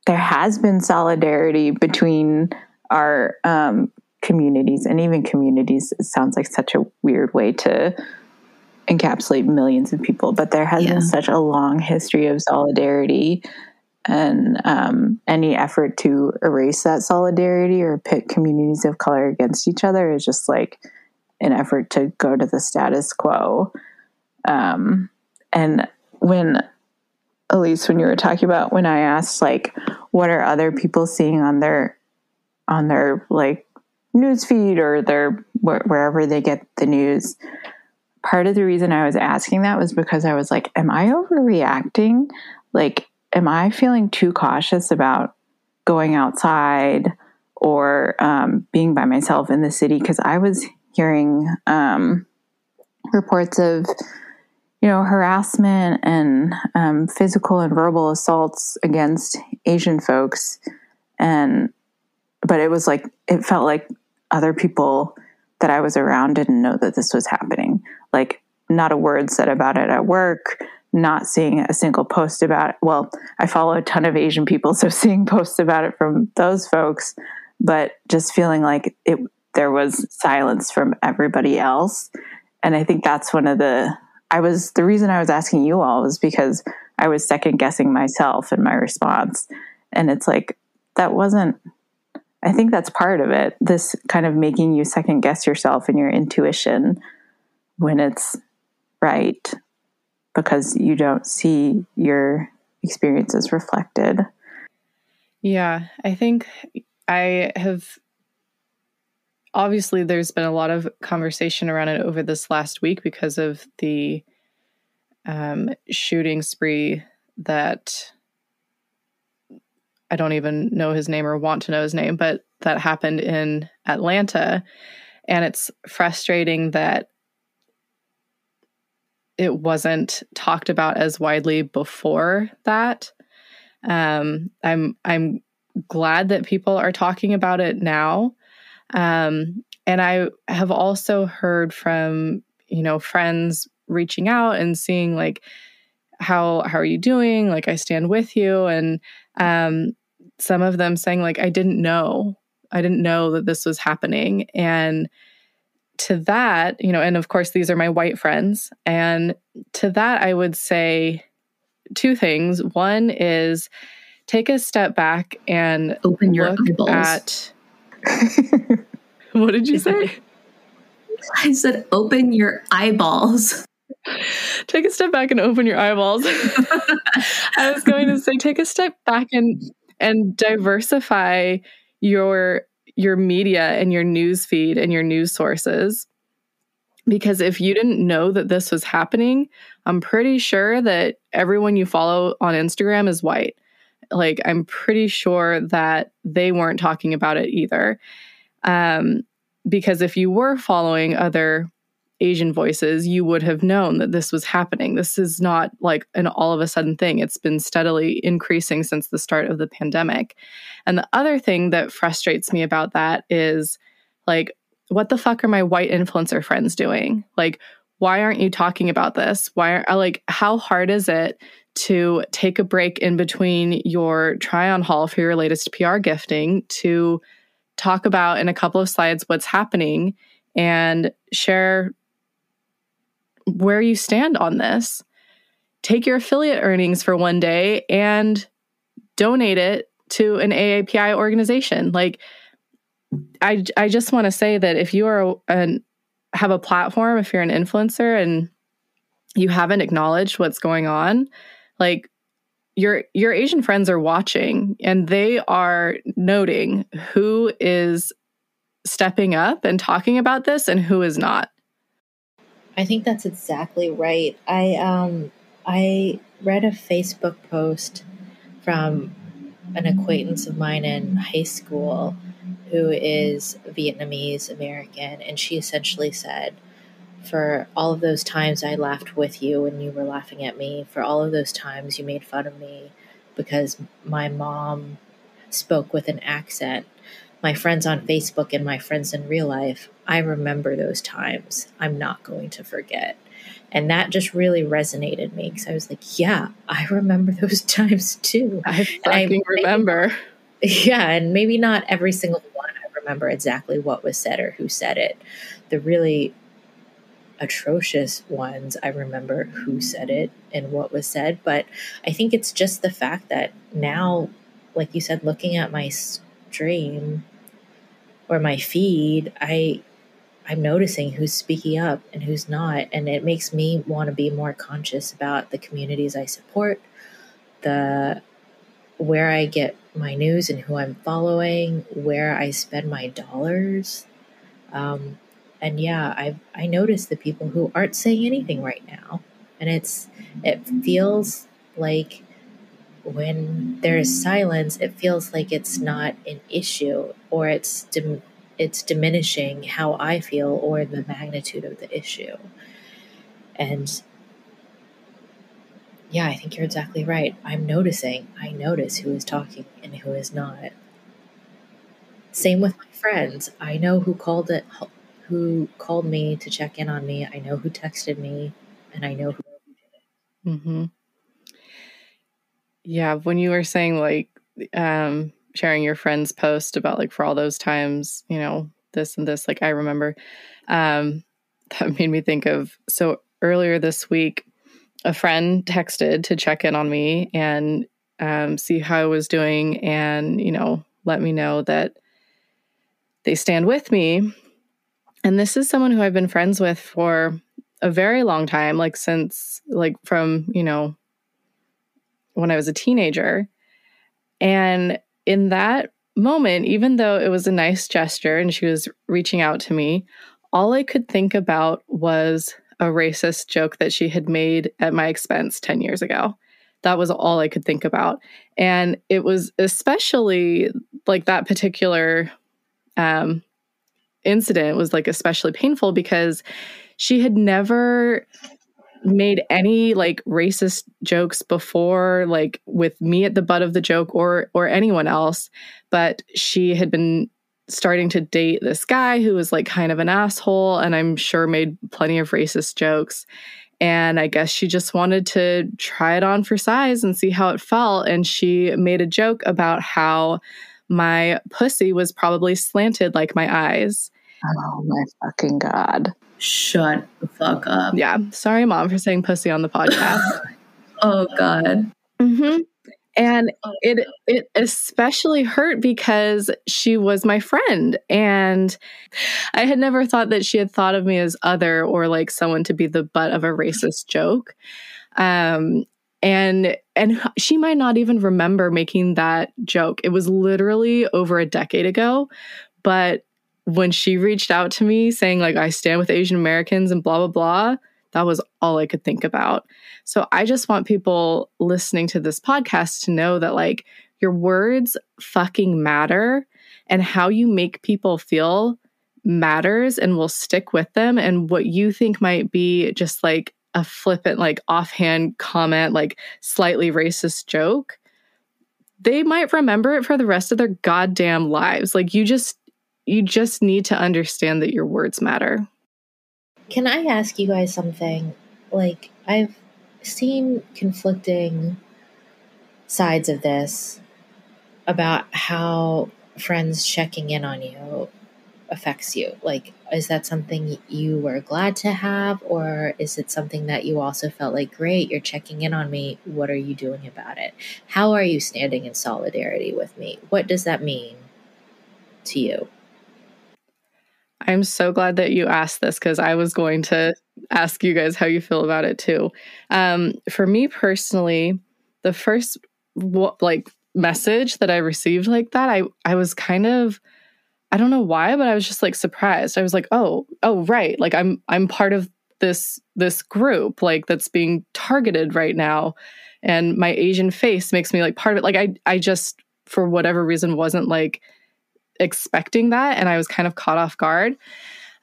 there has been solidarity between our um, communities and even communities. It sounds like such a weird way to encapsulate millions of people, but there has yeah. been such a long history of solidarity and um, any effort to erase that solidarity or pit communities of color against each other is just like an effort to go to the status quo. Um, and when Elise, when you were talking about when I asked like, what are other people seeing on their on their like news feed or their wherever they get the news, part of the reason I was asking that was because I was like, am I overreacting? Like, am I feeling too cautious about going outside or um, being by myself in the city? Because I was hearing um, reports of, you know, harassment and um, physical and verbal assaults against Asian folks. And, but it was like, it felt like other people that I was around didn't know that this was happening. Like, not a word said about it at work, not seeing a single post about it. Well, I follow a ton of Asian people, <laughs> so seeing posts about it from those folks, but just feeling like it there was silence from everybody else. And I think that's one of the I was the reason I was asking you all was because I was second guessing myself in my response. And it's like that wasn't I think that's part of it. This kind of making you second guess yourself and your intuition when it's right because you don't see your experiences reflected. Yeah, I think I have obviously there's been a lot of conversation around it over this last week because of the um, shooting spree that I don't even know his name or want to know his name, but that happened in Atlanta. And it's frustrating that it wasn't talked about as widely before that. Um, I'm I'm glad that people are talking about it now. Um, and I have also heard from you know friends reaching out and seeing like how how are you doing? Like I stand with you, and um, some of them saying like i didn't know. I didn't know that this was happening. And to that you know and of course these are my white friends. And to that i would say two things. One is take a step back and open your eyeballs. at <laughs> what did you <laughs> say? I said open your eyeballs. Take a step back and open your eyeballs. <laughs> I was going to say take a step back and and diversify your your media and your news feed and your news sources. Because if you didn't know that this was happening i'm pretty sure that everyone you follow on instagram is white. Like i'm pretty sure that they weren't talking about it either. Um, because if you were following other Asian voices, you would have known that this was happening. This is not like an all of a sudden thing. It's been steadily increasing since the start of the pandemic. And the other thing that frustrates me about that is like, what the fuck are my white influencer friends doing? Like, why aren't you talking about this? Why are uh, like, how hard is it to take a break in between your try on haul for your latest PR gifting to talk about in a couple of slides what's happening and share where you stand on this. Take your affiliate earnings for one day and donate it to an AAPI organization. Like, I, I just want to say that if you are an have a platform, if you're an influencer and you haven't acknowledged what's going on, like your your Asian friends are watching and they are noting who is stepping up and talking about this and who is not. I think that's exactly right. I um I read a Facebook post from an acquaintance of mine in high school who is Vietnamese American, and she essentially said, For all of those times I laughed with you and you were laughing at me, for all of those times you made fun of me because my mom spoke with an accent, my friends on Facebook and my friends in real life, I remember those times. I'm not going to forget. And that just really resonated me because I was like, yeah, I remember <laughs> those times too. I fucking I, remember. <laughs> Yeah, and maybe not every single one I remember exactly what was said or who said it. The really atrocious ones, I remember who said it and what was said. But I think it's just the fact that now, like you said, looking at my stream or my feed, I I'm noticing who's speaking up and who's not. And it makes me want to be more conscious about the communities I support, the where I get my news and who I'm following, where I spend my dollars. Um, and yeah, I I notice the people who aren't saying anything right now, and it's it feels like when there is silence, it feels like it's not an issue or it's dim- it's diminishing how I feel or the magnitude of the issue. And yeah, I think you're exactly right. I'm noticing. I notice who is talking and who is not. Same with my friends. I know who called it who called me to check in on me. I know who texted me and I know who did it. Mhm. Yeah, when you were saying like um sharing your friend's post about like for all those times, you know, this and this, like I remember, um, <laughs> that made me think of so earlier this week, a friend texted to check in on me and um, see how I was doing and, you know, let me know that they stand with me. And this is someone who I've been friends with for a very long time, like since, like, from, you know, when I was a teenager. And in that moment, even though it was a nice gesture and she was reaching out to me, all I could think about was a racist joke that she had made at my expense 10 years ago. That was all I could think about. And it was especially like that particular um, incident was like especially painful because she had never made any like racist jokes before like with me at the butt of the joke or or anyone else but she had been starting to date this guy who was like kind of an asshole and i'm sure made plenty of racist jokes. And i guess she just wanted to try it on for size and see how it felt. And she made a joke about how my pussy was probably slanted like my eyes. Oh my fucking god shut the fuck up. Yeah. Sorry, mom, for saying pussy on the podcast. <laughs> oh, God. Mm-hmm. And it it especially hurt because she was my friend and I had never thought that she had thought of me as other or like someone to be the butt of a racist joke. Um and and she might not even remember making that joke. It was literally over a decade ago, but when she reached out to me saying like I stand with Asian Americans and blah blah blah, that was all I could think about. So I just want people listening to this podcast to know that like your words fucking matter and how you make people feel matters and will stick with them and what you think might be just like a flippant like offhand comment like slightly racist joke they might remember it for the rest of their goddamn lives like you just you just need to understand that your words matter. Can I ask you guys something? Like, I've seen conflicting sides of this about how friends checking in on you affects you? Like, is that something you were glad to have, or is it something that you also felt like, great, you're checking in on me? What are you doing about it? How are you standing in solidarity with me? What does that mean to you? I'm so glad that you asked this because I was going to ask you guys how you feel about it too. Um, for me personally, the first like message that I received like that, I I was kind of I don't know why, but I was just like surprised. I was like, "Oh, oh right. Like I'm I'm part of this this group like that's being targeted right now." And my Asian face makes me like part of it. Like I I just for whatever reason wasn't like expecting that and I was kind of caught off guard.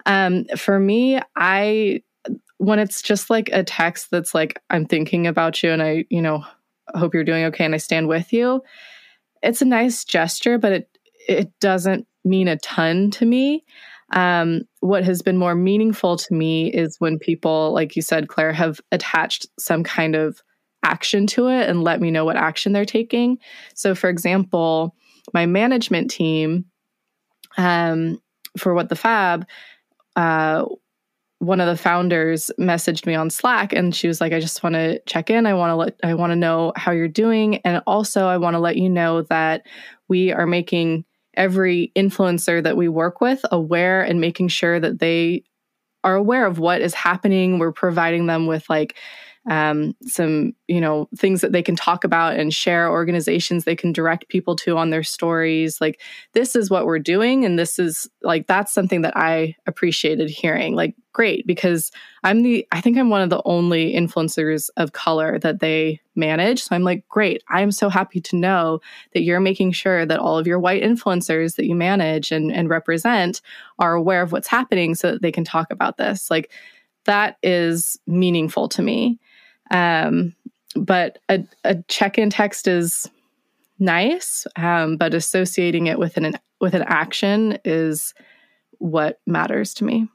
Um for me, I when it's just like a text that's like I'm thinking about you and I, you know, hope you're doing okay and I stand with you. It's a nice gesture, but it it doesn't mean a ton to me. Um, what has been more meaningful to me is when people, like you said, Claire, have attached some kind of action to it and let me know what action they're taking. So, for example, my management team um, for What the Fab, uh, one of the founders messaged me on Slack and she was like, I just want to check in. I want to let, I want to know how you're doing. And also, I want to let you know that we are making every influencer that we work with aware and making sure that they are aware of what is happening. We're providing them with like um, some you know things that they can talk about and share organizations they can direct people to on their stories. Like this is what we're doing and this is like that's something that i appreciated hearing. Like great because i'm the i think i'm one of the only influencers of color that they manage. So i'm like great i'm so happy to know that you're making sure that all of your white influencers that you manage and, and represent are aware of what's happening so that they can talk about this. Like that is meaningful to me um, but a, a check-in text is nice, um, but associating it with an with an action is what matters to me.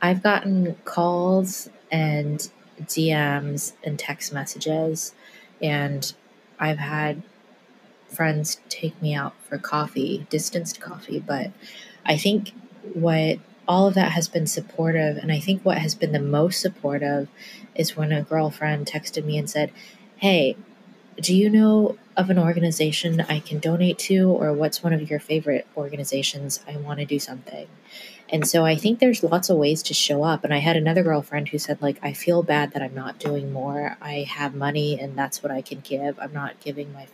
I've gotten calls and DMs and text messages, and I've had friends take me out for coffee, distanced coffee. But I think what all of that has been supportive. And I think what has been the most supportive is when a girlfriend texted me and said, Hey, do you know of an organization I can donate to, or what's one of your favorite organizations? I want to do something. And so I think there's lots of ways to show up. And I had another girlfriend who said, like, I feel bad that I'm not doing more. I have money and that's what I can give. I'm not giving my,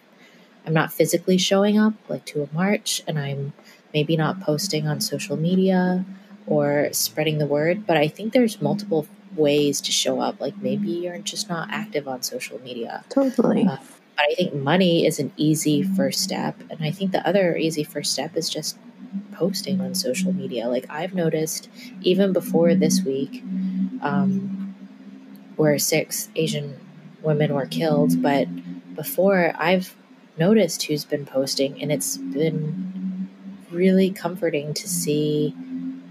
I'm not physically showing up like to a march and I'm maybe not posting on social media or spreading the word. But I think there's multiple ways to show up. Like maybe you're just not active on social media. Totally. Uh, but I think money is an easy first step. And I think the other easy first step is just posting on social media. Like I've noticed even before this week, um, where six Asian women were killed, but before I've noticed who's been posting, and it's been really comforting to see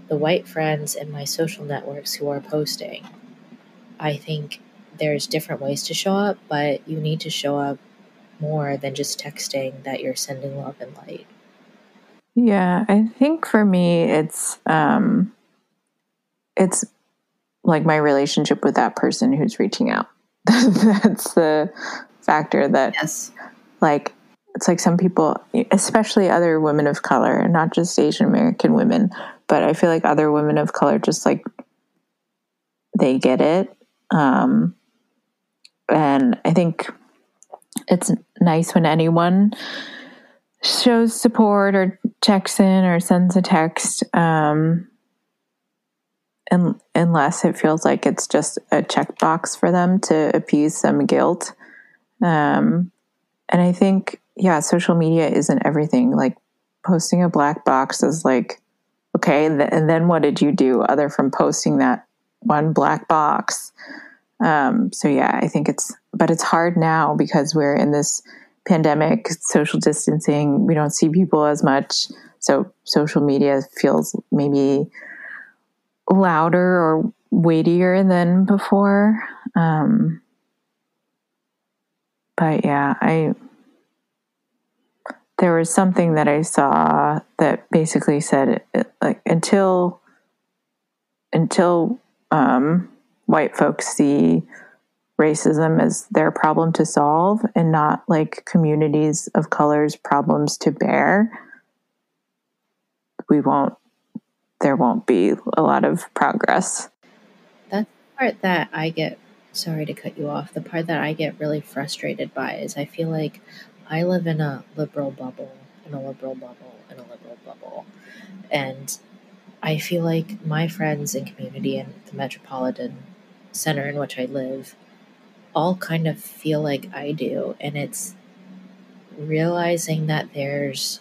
the white friends in my social networks who are posting. I think there's different ways to show up, but you need to show up more than just texting that you're sending love and light. Yeah, I think for me it's um it's like my relationship with that person who's reaching out. <laughs> That's the factor that yes. like it's like some people especially other women of color, not just Asian American women, but I feel like other women of color just like they get it. Um, and I think it's nice when anyone shows support or checks in or sends a text. Um, and, unless it feels like it's just a checkbox for them to appease some guilt. Um, and I think, yeah, social media isn't everything. Like posting a black box is like okay, and then what did you do other from posting that one black box? Um, so yeah, I think it's, but it's hard now because we're in this pandemic, social distancing. We don't see people as much, so social media feels maybe louder or weightier than before. Um, but yeah, I there was something that I saw that basically said like until until um, white folks see racism as their problem to solve and not like communities of colors problems to bear we won't there won't be a lot of progress That's the part that I get. Sorry to cut you off. The part that I get really frustrated by is I feel like I live in a liberal bubble, in a liberal bubble, in a liberal bubble. And I feel like my friends and community in the metropolitan center in which I live all kind of feel like I do. And it's realizing that there's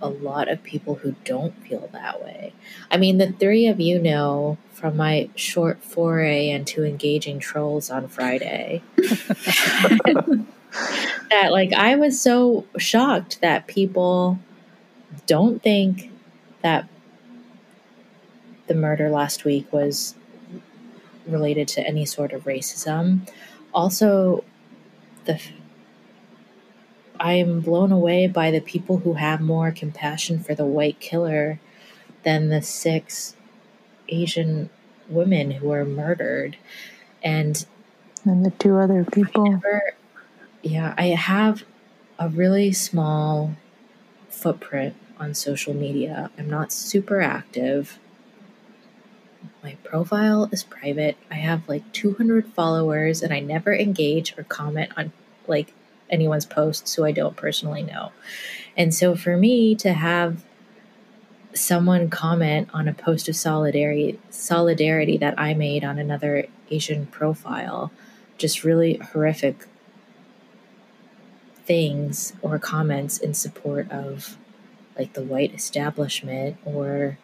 a lot of people who don't feel that way. I mean, the three of you know from my short foray into engaging trolls on Friday <laughs> <laughs> that, like, I was so shocked that people don't think that the murder last week was related to any sort of racism. Also, the I am blown away by the people who have more compassion for the white killer than the six Asian women who were murdered. And and the two other people never, yeah, I have a really small footprint on social media. I'm not super active. My profile is private. I have like 200 followers and I never engage or comment on like anyone's posts who I don't personally know. And so for me to have someone comment on a post of solidarity solidarity that I made on another Asian profile, just really horrific things or comments in support of like the white establishment or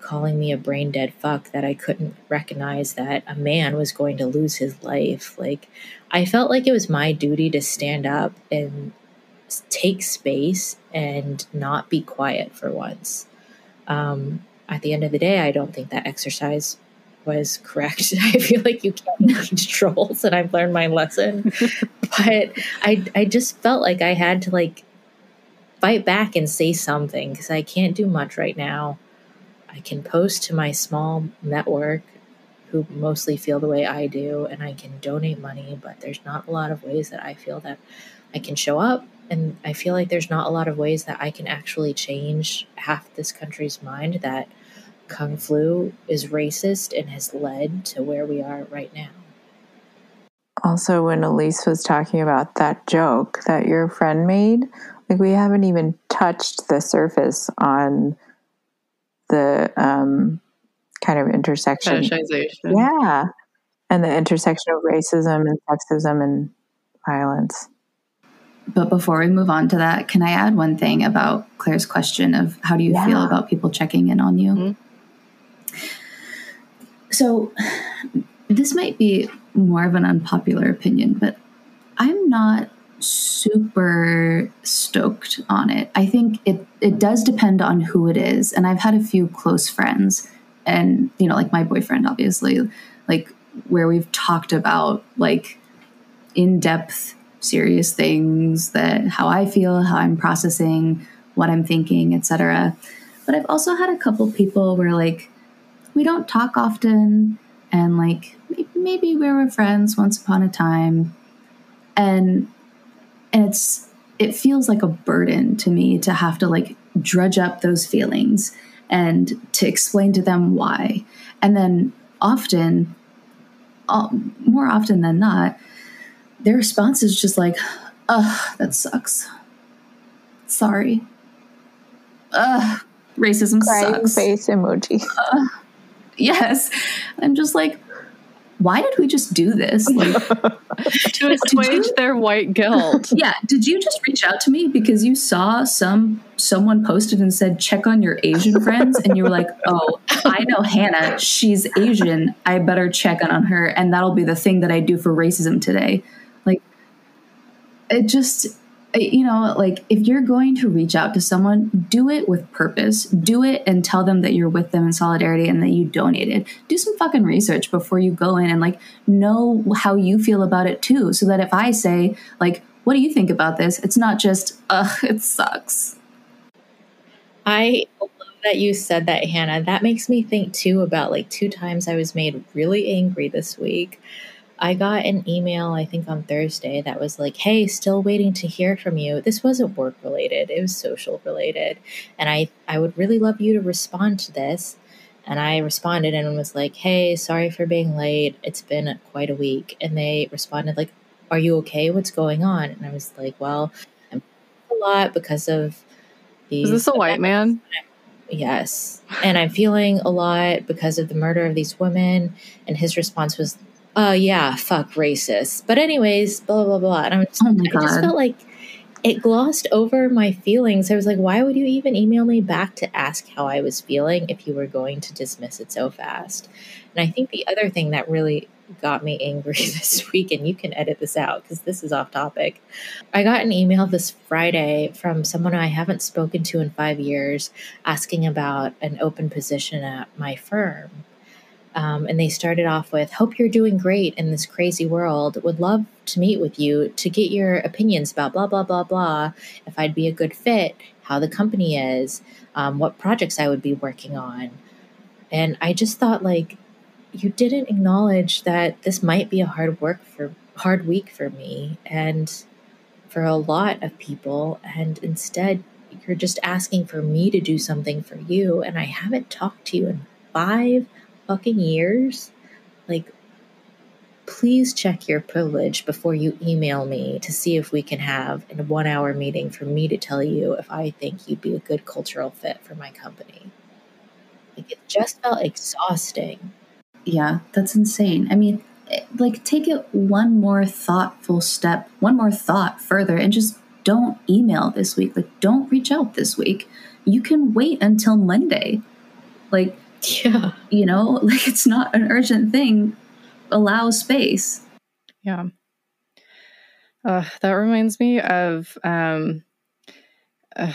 calling me a brain dead fuck that I couldn't recognize that a man was going to lose his life. Like, I felt like it was my duty to stand up and take space and not be quiet for once. Um, at the end of the day, I don't think that exercise was correct. <laughs> I feel like you can't <laughs> engage trolls, and I've learned my lesson. but I, I just felt like I had to like fight back and say something because I can't do much right now. I can post to my small network who mostly feel the way I do, and I can donate money, but there's not a lot of ways that I feel that I can show up. And I feel like there's not a lot of ways that I can actually change half this country's mind that Kung Flu is racist and has led to where we are right now. Also, when Elise was talking about that joke that your friend made, like we haven't even touched the surface on the um, kind of intersection. Fetishization. Yeah. And the intersection of racism and sexism and violence. But before we move on to that, can I add one thing about Claire's question of how do you feel about people checking in on you? Mhm. So, this might be more of an unpopular opinion, but I'm not super stoked on it. I think it it does depend on who it is, and I've had a few close friends, and you know, like my boyfriend, obviously, like where we've talked about like in depth, serious things that how I feel, how I'm processing, what I'm thinking, etc. But I've also had a couple people where like we don't talk often, and like maybe we were friends once upon a time, and and it's it feels like a burden to me to have to like drudge up those feelings and to explain to them why. And then often more often than not their response is just like ugh that sucks. Sorry. Ugh racism Crying sucks. face emoji. <laughs> yes. I'm just like why did we just do this? Like <laughs> to assuage their white guilt. <laughs> yeah. Did you just reach out to me because you saw some someone posted and said check on your asian friends and you were like oh i know hannah. She's asian. I better check in on her and that'll be the thing that i do for racism today. Like it just you know like if you're going to reach out to someone do it with purpose. Do it and tell them that you're with them in solidarity and that you donated. Do some fucking research before you go in and like know how you feel about it too. So that if i say like what do you think about this? it's not just ugh it sucks. I love that you said that, Hannah. That makes me think too about like two times I was made really angry this week. I got an email, I think on Thursday, that was like, hey, still waiting to hear from you. This wasn't work related, it was social related. And I, I would really love you to respond to this. And I responded and was like, hey, sorry for being late. It's been quite a week. And they responded, like, are you okay? What's going on? And I was like, well, I'm a lot because of these. Is this a white <laughs> man? Yes. And I'm feeling a lot because of the murder of these women. And his response was, uh, yeah, fuck racist. But anyways, blah, blah, blah. And I, was, oh I just felt like it glossed over my feelings. I was like, why would you even email me back to ask how I was feeling if you were going to dismiss it so fast? And I think the other thing that really got me angry <laughs> this week, and you can edit this out because this is off topic. I got an email this Friday from someone I haven't spoken to in five years asking about an open position at my firm. Um, and they started off with, Hope you're doing great in this crazy world. Would love to meet with you to get your opinions about blah, blah, blah, blah. If I'd be a good fit, how the company is, um, what projects I would be working on. And I just thought, like, you didn't acknowledge that this might be a hard work for hard week for me and for a lot of people. And instead, you're just asking for me to do something for you. And I haven't talked to you in five fucking years, like, please check your privilege before you email me to see if we can have a one hour meeting for me to tell you if I think you'd be a good cultural fit for my company. Like, it just felt exhausting. Yeah, that's insane. I mean, eh, like, take it one more thoughtful step, one more thought further, and just don't email this week. Like, don't reach out this week. You can wait until Monday. Like, <laughs> yeah. You know, <laughs> like it's not an urgent thing. Allow space. Yeah. Uh, that reminds me of um uh,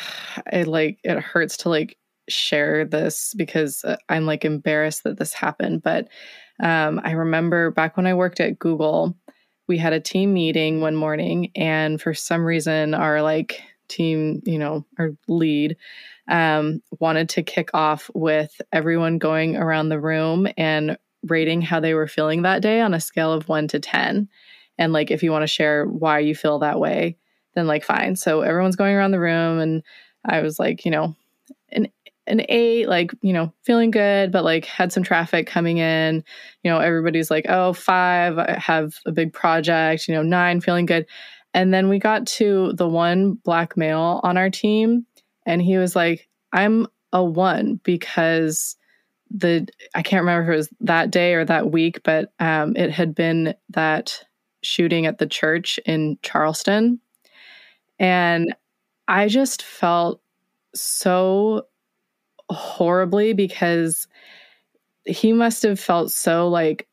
it like it hurts to like share this because uh, I'm like embarrassed that this happened, but um I remember back when I worked at Google, we had a team meeting one morning and for some reason our like team, you know, our lead um, wanted to kick off with everyone going around the room and rating how they were feeling that day on a scale of one to 10. And like, if you want to share why you feel that way, then like, fine. So everyone's going around the room, and I was like, you know, an an eight, like, you know, feeling good, but like had some traffic coming in. You know, everybody's like, oh, five, I have a big project, you know, nine, feeling good. And then we got to the one black male on our team and he was like, I'm a one because the I can't remember if it was that day or that week, but um, it had been that shooting at the church in Charleston. And I just felt so horribly because he must have felt so like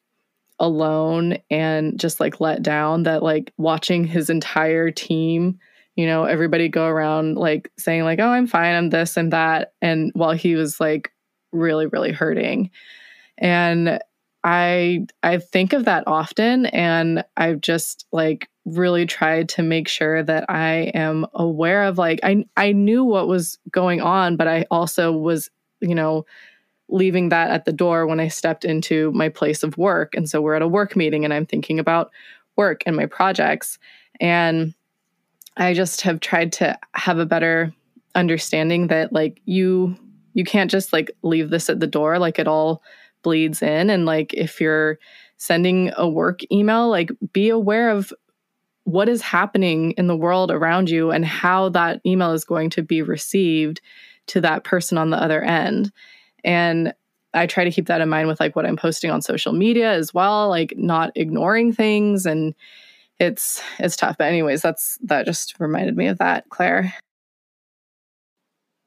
alone and just like let down that like watching his entire team you know, everybody go around like saying like, "Oh, I'm fine, I'm this and that," and while he was like really really hurting. And I I think of that often and I've just like really tried to make sure that I am aware of like I I knew what was going on, but I also was, you know, leaving that at the door when I stepped into my place of work. And so we're at a work meeting and I'm thinking about work and my projects. And I just have tried to have a better understanding that like you you can't just like leave this at the door like it all bleeds in. And like if you're sending a work email like be aware of what is happening in the world around you and how that email is going to be received to that person on the other end. And I try to keep that in mind with like what I'm posting on social media as well, like not ignoring things and it's it's tough. But anyways, that's that just reminded me of that, Claire.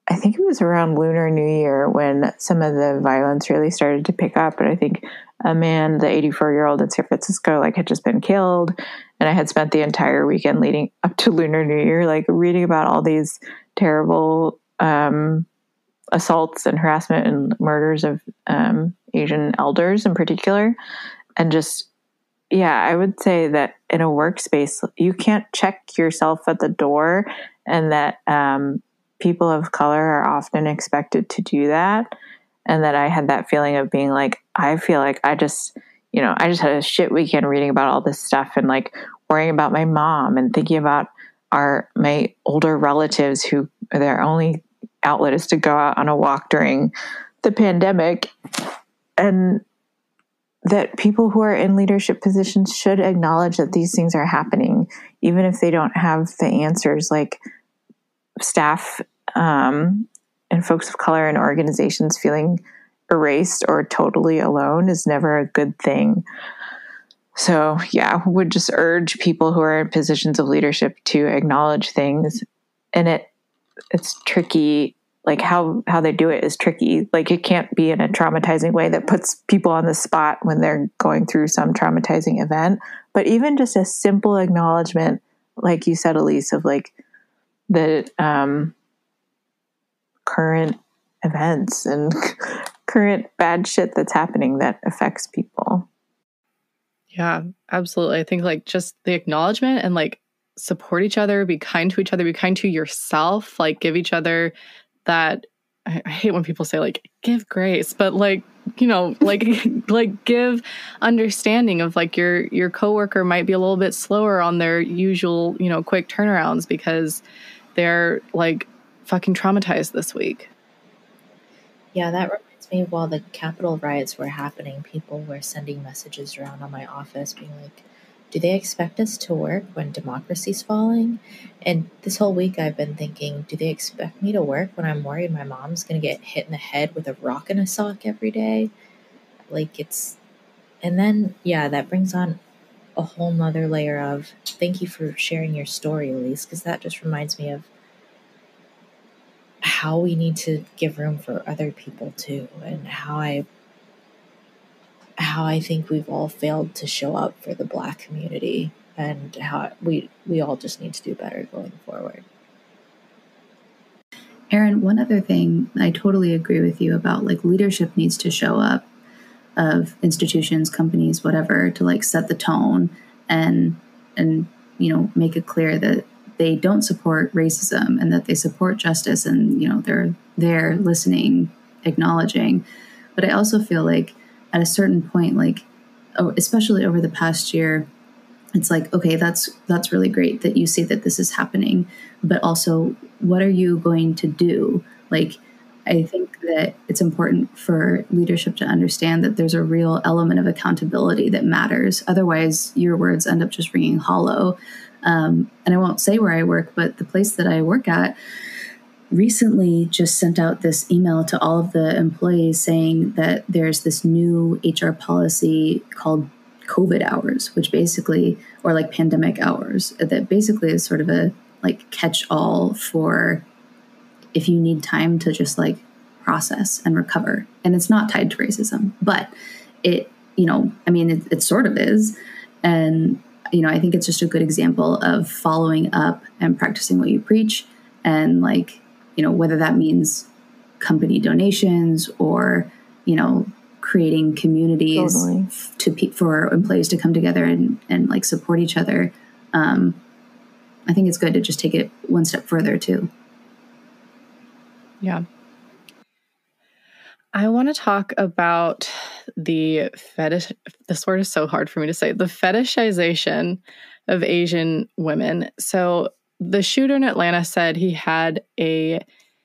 I think it was around Lunar New Year when some of the violence really started to pick up. And I think a man, the 84 year old in San Francisco, like had just been killed. And I had spent the entire weekend leading up to Lunar New Year, like reading about all these terrible um, assaults and harassment and murders of um, Asian elders in particular. And just yeah, I would say that in a workspace, you can't check yourself at the door and that um, people of color are often expected to do that. And that I had that feeling of being like, I feel like I just, you know, I just had a shit weekend reading about all this stuff and like worrying about my mom and thinking about our my older relatives who their only outlet is to go out on a walk during the pandemic and that people who are in leadership positions should acknowledge that these things are happening even if they don't have the answers like staff um, and folks of color and organizations feeling erased or totally alone is never a good thing. So yeah would just urge people who are in positions of leadership to acknowledge things. And it it's tricky like how how they do it is tricky. Like it can't be in a traumatizing way that puts people on the spot when they're going through some traumatizing event. But even just a simple acknowledgement like you said elise of like the um, current events and <laughs> current bad shit that's happening that affects people. Yeah absolutely. I think like just the acknowledgement and like support each other be kind to each other be kind to yourself like give each other that I, I hate when people say like give grace, but like you know like <laughs> like give understanding of like your your coworker might be a little bit slower on their usual you know quick turnarounds because they're like fucking traumatized this week. Yeah that reminds me while the capitol riots were happening people were sending messages around on my office being like do they expect us to work when democracy's falling? And this whole week I've been thinking, do they expect me to work when I'm worried my mom's going to get hit in the head with a rock in a sock every day? Like it's, and then, yeah, that brings on a whole nother layer of thank you for sharing your story, Elise, because that just reminds me of how we need to give room for other people too, and how I how I think we've all failed to show up for the black community and how we we all just need to do better going forward. Erin, one other thing I totally agree with you about like leadership needs to show up of institutions, companies, whatever, to like set the tone and and you know make it clear that they don't support racism and that they support justice and you know they're there listening, acknowledging. But I also feel like at a certain point, like oh, especially over the past year, it's like okay, that's that's really great that you see that this is happening, but also what are you going to do? Like I think that it's important for leadership to understand that there's a real element of accountability that matters. Otherwise, your words end up just ringing hollow. Um, and I won't say where I work, but the place that I work at, recently just sent out this email to all of the employees saying that there's this new HR policy called COVID hours, which basically, or like pandemic hours, that basically is sort of a like catch all for if you need time to just like process and recover. And it's not tied to racism, but it, you know, I mean, it, it sort of is. And, you know, I think it's just a good example of following up and practicing what you preach and like you know, whether that means company donations or, you know, creating communities totally. to for employees to come together and, and like support each other. Um, I think it's good to just take it one step further too. Yeah. I want to talk about the fetish. This word is so hard for me to say. The fetishization of Asian women. So the shooter in Atlanta said he had a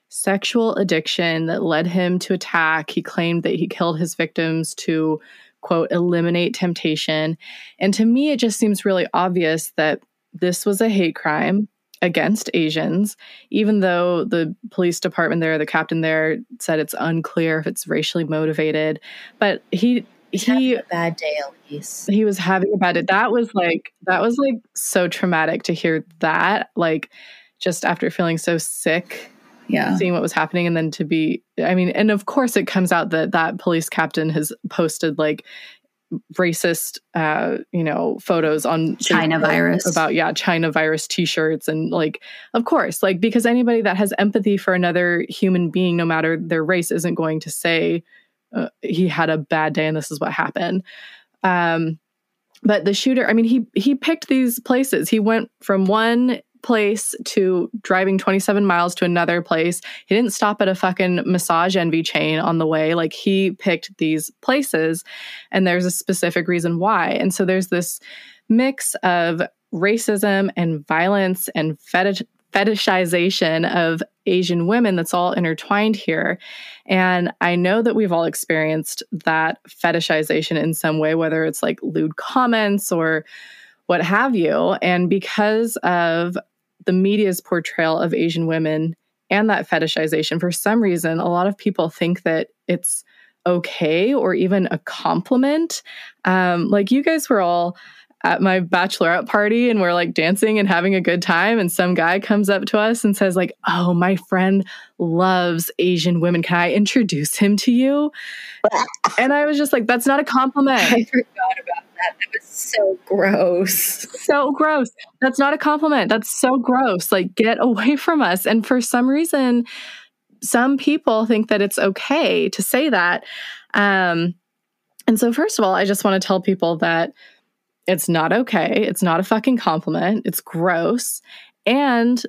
sexual addiction that led him to attack. He claimed that he killed his victims to, quote, eliminate temptation. And to me, it just seems really obvious that this was a hate crime against Asians, even though the police department there, the captain there said it's unclear if it's racially motivated. But he he had a bad day Elise. He was having a bad day. That was like that was like so traumatic to hear that. Like just after feeling so sick, yeah, seeing what was happening, and then to be. I mean, and of course, it comes out that that police captain has posted like racist uh you know photos on china virus about yeah china virus t-shirts and like of course like because anybody that has empathy for another human being no matter their race isn't going to say uh, he had a bad day and this is what happened. Um, but the shooter, I mean, he he picked these places. He went from one place to driving 27 miles to another place. He didn't stop at a fucking massage envy chain on the way. Like he picked these places and there's a specific reason why. And so there's this mix of racism and violence and fetish fetishization of Asian women that's all intertwined here. And I know that we've all experienced that fetishization in some way, whether it's like lewd comments or what have you. And because of the media's portrayal of Asian women and that fetishization, for some reason, a lot of people think that it's okay or even a compliment. Um, like you guys were all at my bachelorette party and we're like dancing and having a good time and some guy comes up to us and says like oh my friend loves asian women. Can i introduce him to you? <laughs> And i was just like that's not a compliment. I forgot about that. That was so gross. So gross. That's not a compliment. That's so gross. Like get away from us. And for some reason some people think that it's okay to say that. Um and so first of all i just want to tell people that it's not okay. It's not a fucking compliment. It's gross. And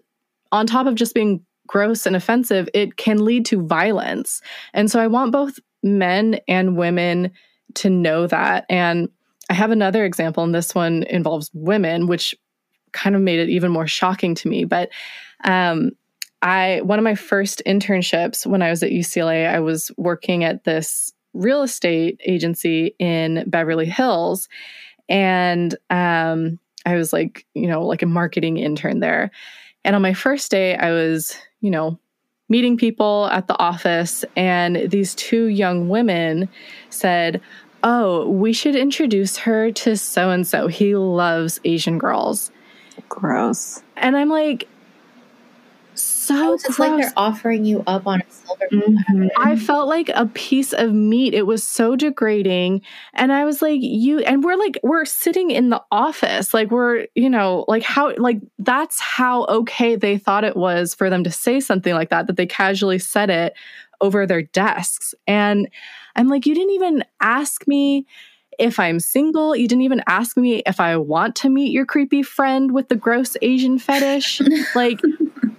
on top of just being gross and offensive, it can lead to violence. And so I want both men and women to know that. And I have another example, and this one involves women, which kind of made it even more shocking to me. But um, I one of my first internships when I was at UCLA, I was working at this real estate agency in Beverly Hills, and um, I was like, you know, like a marketing intern there. And on my first day, I was, you know, meeting people at the office, and these two young women said, Oh, we should introduce her to so and so. He loves Asian girls. Gross. And I'm like, so it's gross. like they're offering you up on a silver mm-hmm. I felt like a piece of meat. It was so degrading. And I was like, you and we're like, we're sitting in the office. Like we're, you know, like how like that's how okay they thought it was for them to say something like that, that they casually said it over their desks. And I'm like, you didn't even ask me if I'm single. You didn't even ask me if I want to meet your creepy friend with the gross Asian fetish. <laughs> like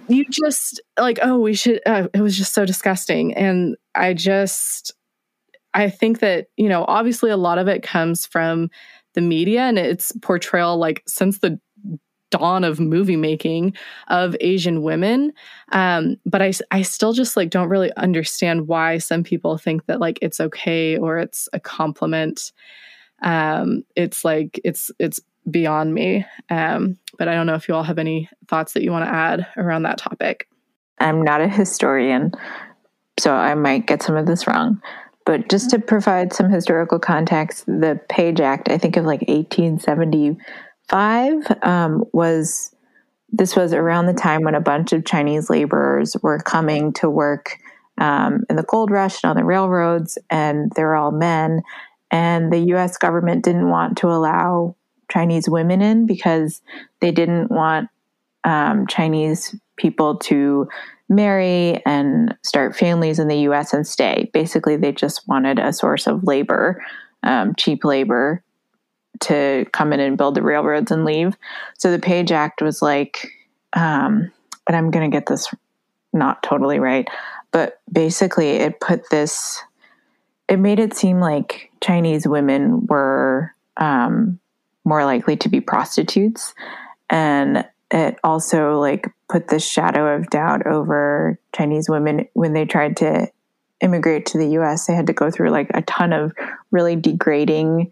you just like oh we should uh, it was just so disgusting and i just i think that you know obviously a lot of it comes from the media and its portrayal like since the dawn of movie making of asian women um, but I, I still just like don't really understand why some people think that like it's okay or it's a compliment um, it's like it's it's beyond me. Um, but I don't know if you all have any thoughts that you want to add around that topic. I'm not a historian, so I might get some of this wrong. But just to provide some historical context, the Page Act, I think of like 1875, um, was this was around the time when a bunch of Chinese laborers were coming to work um, in the gold rush and on the railroads, and they're all men. And the US government didn't want to allow Chinese women in because they didn't want um, Chinese people to marry and start families in the US and stay. Basically, they just wanted a source of labor, um, cheap labor, to come in and build the railroads and leave. So the Page Act was like, um, and I'm going to get this not totally right, but basically it put this, it made it seem like Chinese women were um, more likely to be prostitutes. And it also like put this shadow of doubt over chinese women when they tried to immigrate to the us they had to go through like a ton of really degrading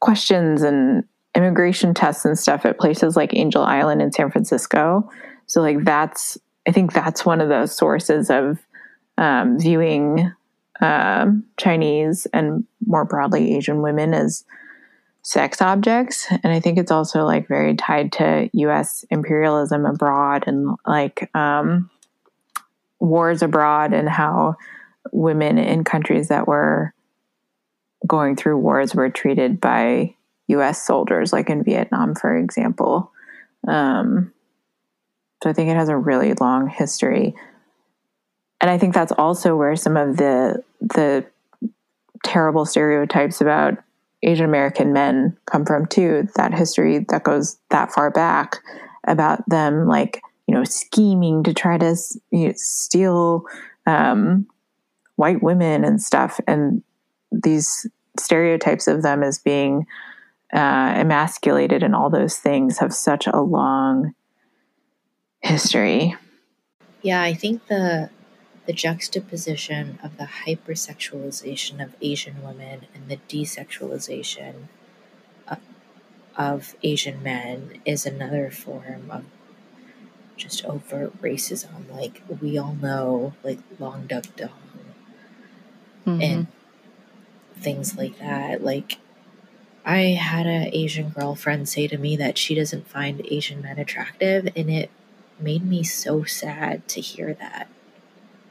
questions and immigration tests and stuff at places like angel island in san francisco. So like that's i think that's one of the sources of um, viewing um, chinese and more broadly asian women as sex objects. And i think it's also like very tied to us imperialism abroad and like um, wars abroad and how women in countries that were going through wars were treated by us soldiers like in vietnam for example. Um, so i think it has a really long history. And i think that's also where some of the the terrible stereotypes about Asian American men come from too. That history that goes that far back, about them like you know scheming to try to you know, steal um, white women and stuff and these stereotypes of them as being uh, emasculated and all those things have such a long history Yeah, I think the the juxtaposition of the hypersexualization of Asian women and the desexualization of, of Asian men is another form of just overt racism. Like we all know, like Long Duck Dong Mhm. and things like that. Like I had a Asian girlfriend say to me that she doesn't find Asian men attractive, and it made me so sad to hear that.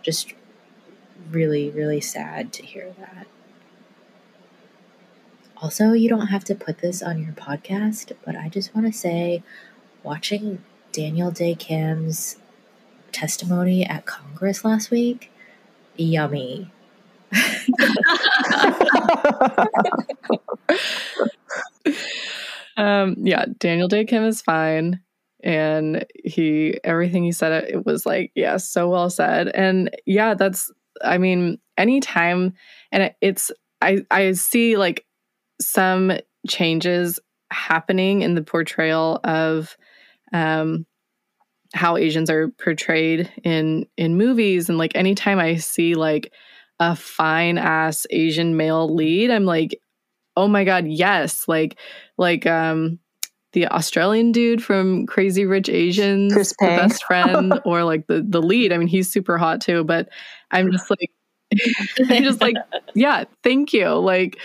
Just really, really sad to hear that. Also, you don't have to put this on your podcast, but I just want to say watching Daniel Dae Kim's testimony at Congress last week, yummy. <laughs> um, yeah, Daniel Dae Kim is fine. And he, everything he said, it was like, yeah, so well said. And yeah, that's, I mean, anytime, and it's, I, I see like some changes happening in the portrayal of, um, how Asians are portrayed in in movies and like anytime I see like a fine ass Asian male lead, I'm like, oh my god, yes. Like like um the Australian dude from Crazy Rich Asians, Chris the best friend, <laughs> or like the the lead. I mean, he's super hot too, but I'm just like <laughs> I'm just like, yeah, thank you. Like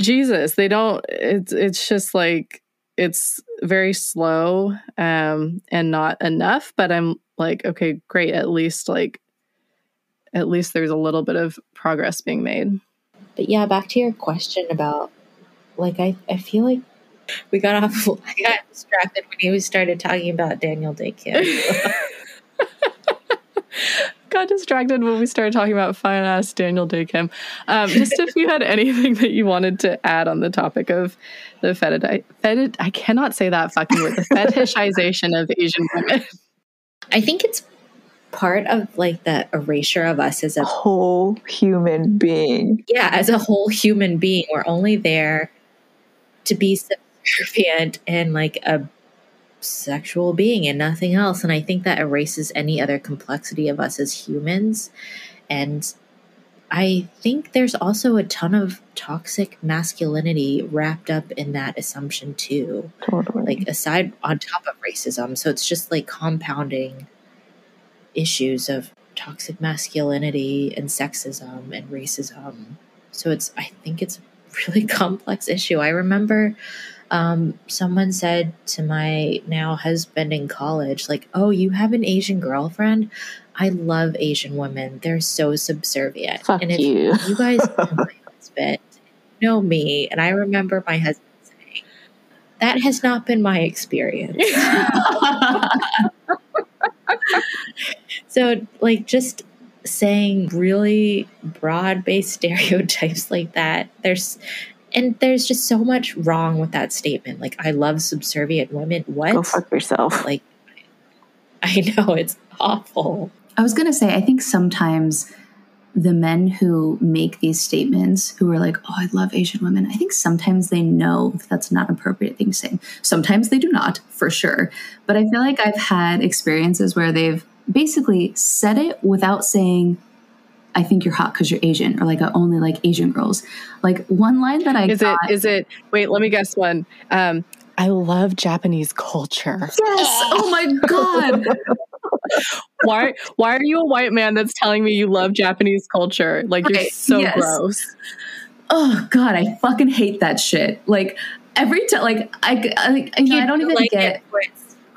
Jesus, they don't it's it's just like it's very slow um and not enough, but I'm like, okay, great. At least like at least there's a little bit of progress being made. But yeah, back to your question about like I, I feel like we got off <laughs> I got distracted when you started talking about Daniel Dae Kim. <laughs> Got distracted when we started talking about fine ass Daniel Dae Kim. Um, just if you had anything that you wanted to add on the topic of the fetid, fetid I cannot say that fucking word, the fetishization of Asian women. I think it's part of like the erasure of us as a whole human being yeah, as a whole human being. We're only there to be subservient and like a sexual being and nothing else. And I think that erases any other complexity of us as humans. And I think there's also a ton of toxic masculinity wrapped up in that assumption too. totally Like aside on top of racism. So it's just like compounding issues of toxic masculinity and sexism and racism. So it's I think it's a really <laughs> complex issue. I remember um, someone said to my now husband in college, like, "Oh, you have an Asian girlfriend? I love Asian women. They're so subservient." Fuck and if you. you guys <laughs> know my husband, know me, and I remember my husband saying, "That has not been my experience." <laughs> So, like, just saying really broad based <laughs> stereotypes like that, there's, and there's just so much wrong with that statement. Like, I love subservient women. What? go fuck yourself Like, I know it's awful. I was going to say, I think sometimes the men who make these statements, who are like, oh, I love Asian women, I think sometimes they know that that's not an appropriate thing to say. Sometimes they do not, for sure. But I feel like I've had experiences where they've basically said it without saying, I think you're hot because you're Asian, or like, I only like Asian girls. Like, one line that I Is got. it is it wait, let me guess one. Um I love Japanese culture. Yes! Oh my God! <laughs> Why why are you a white man that's telling me you love Japanese culture? Like you're Right, so yes. gross. oh God, I fucking hate that shit. Like, every time, like, I, I, you know, I don't even like get. it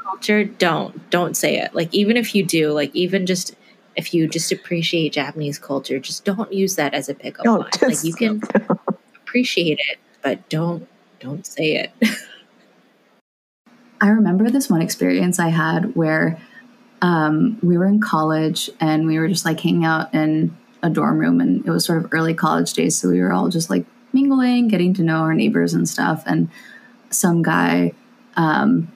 culture. Don't don't say it. Like, even if you do, like, even just if you just appreciate Japanese culture, just don't use that as a pickup No, line. Like, you can <laughs> appreciate it, but don't don't say it. <laughs> I remember this one experience I had where um, we were in college and we were just like hanging out in a dorm room, and it was sort of early college days, so we were all just like mingling, getting to know our neighbors and stuff. And some guy um,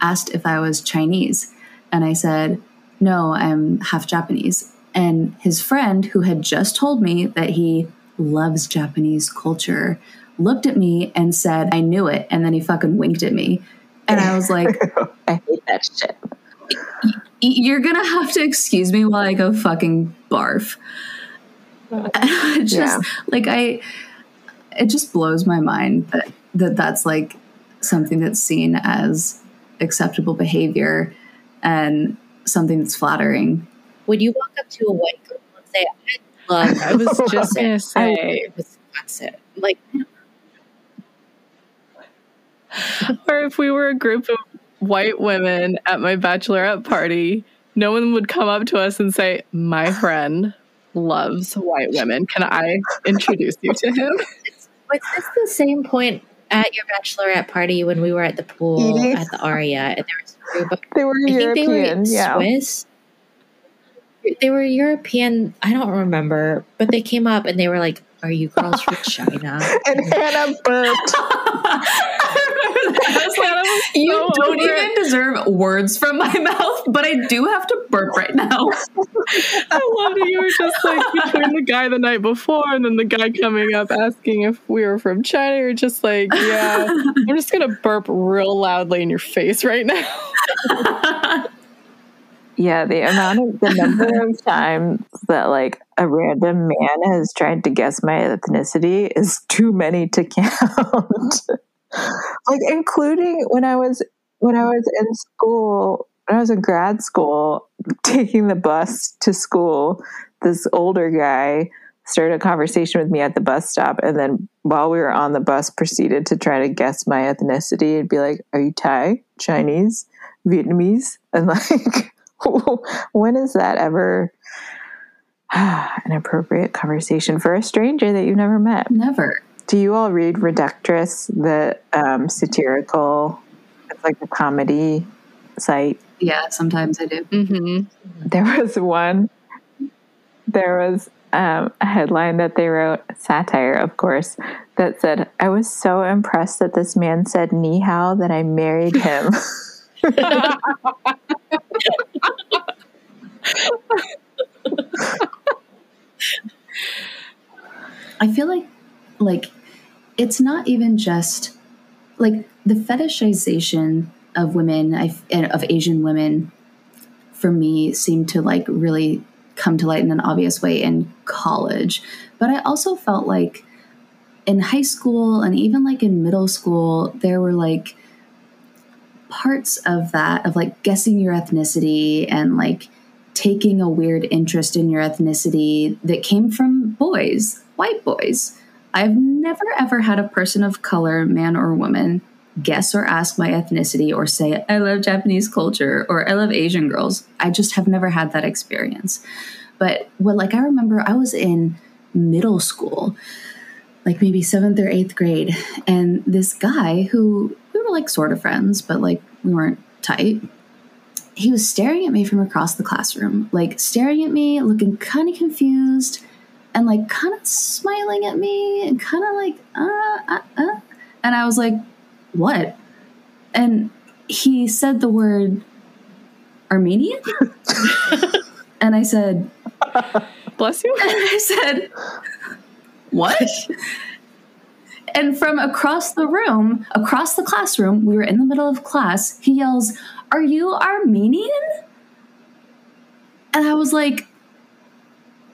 asked if I was Chinese. And I said, no, I'm half Japanese. And his friend, who had just told me that he loves Japanese culture, looked at me and said, I knew it. And then he fucking winked at me. And I was <laughs> like, I hate that shit. You're gonna have to excuse me while I go fucking barf. <laughs> just yeah. like I, it just blows my mind that, that that's like something that's seen as acceptable behavior and something that's flattering. Would you walk up to a white girl and say, "I love," I was just gonna <laughs> say, Wisconsin, like. or if we were a group of white women at my bachelorette party, no one would come up to us and say, "My friend loves white women. Can I introduce you to him?" It's, was this the same point at your bachelorette party when we were at the pool at the Aria, and there was a group of they were I European, think they were yeah. Swiss. They were European. I don't remember, but they came up and they were like, "Are you girls from <laughs> China?" and Hannah burped. <laughs> you don't even deserve words from my <laughs> mouth, but I do have to burp right now. <laughs> I love that you were just like between the guy the night before and then the guy coming up asking if we were from China. You're just like, yeah, I'm just gonna burp real loudly in your face right now. <laughs> yeah, the amount of the number of times that like a random man has tried to guess my ethnicity is too many to count like including when I was when I was in school, when I was in grad school, taking the bus to school, this older guy started a conversation with me at the bus stop and then while we were on the bus proceeded to try to guess my ethnicity and be like, Are you Thai, Chinese, Vietnamese? <laughs> And like <laughs> when is that ever <sighs> an appropriate conversation for a stranger that you've never met? Never. Do you all read Reductress, the um, satirical, it's like a comedy site? Yeah, sometimes I do. Mm-hmm. There was one, there was um, a headline that they wrote, satire, of course, that said, I was so impressed that this man said ni hao that I married him. <laughs> I feel like like it's not even just like the fetishization of women of asian women for me seemed to like really come to light in an obvious way in college. But i also felt like in high school and even like in middle school there were like parts of that of like guessing your ethnicity and like taking a weird interest in your ethnicity that came from boys white boys I've never ever had a person of color, man or woman, guess or ask my ethnicity or say, I love Japanese culture or I love Asian girls. I just have never had that experience. But well, like I remember I was in middle school, like maybe seventh or eighth grade, and this guy who we were like sort of friends, but like we weren't tight. He was staring at me from across the classroom, like staring at me, looking kind of confused and like kind of smiling at me and kind of like, uh, uh, uh. And I was like, what? And he said the word Armenian. <laughs> and I said, bless you. And <laughs> I said, what? <laughs> and from across the room, across the classroom, we were in the middle of class, he yells, Are you Armenian? And I was like,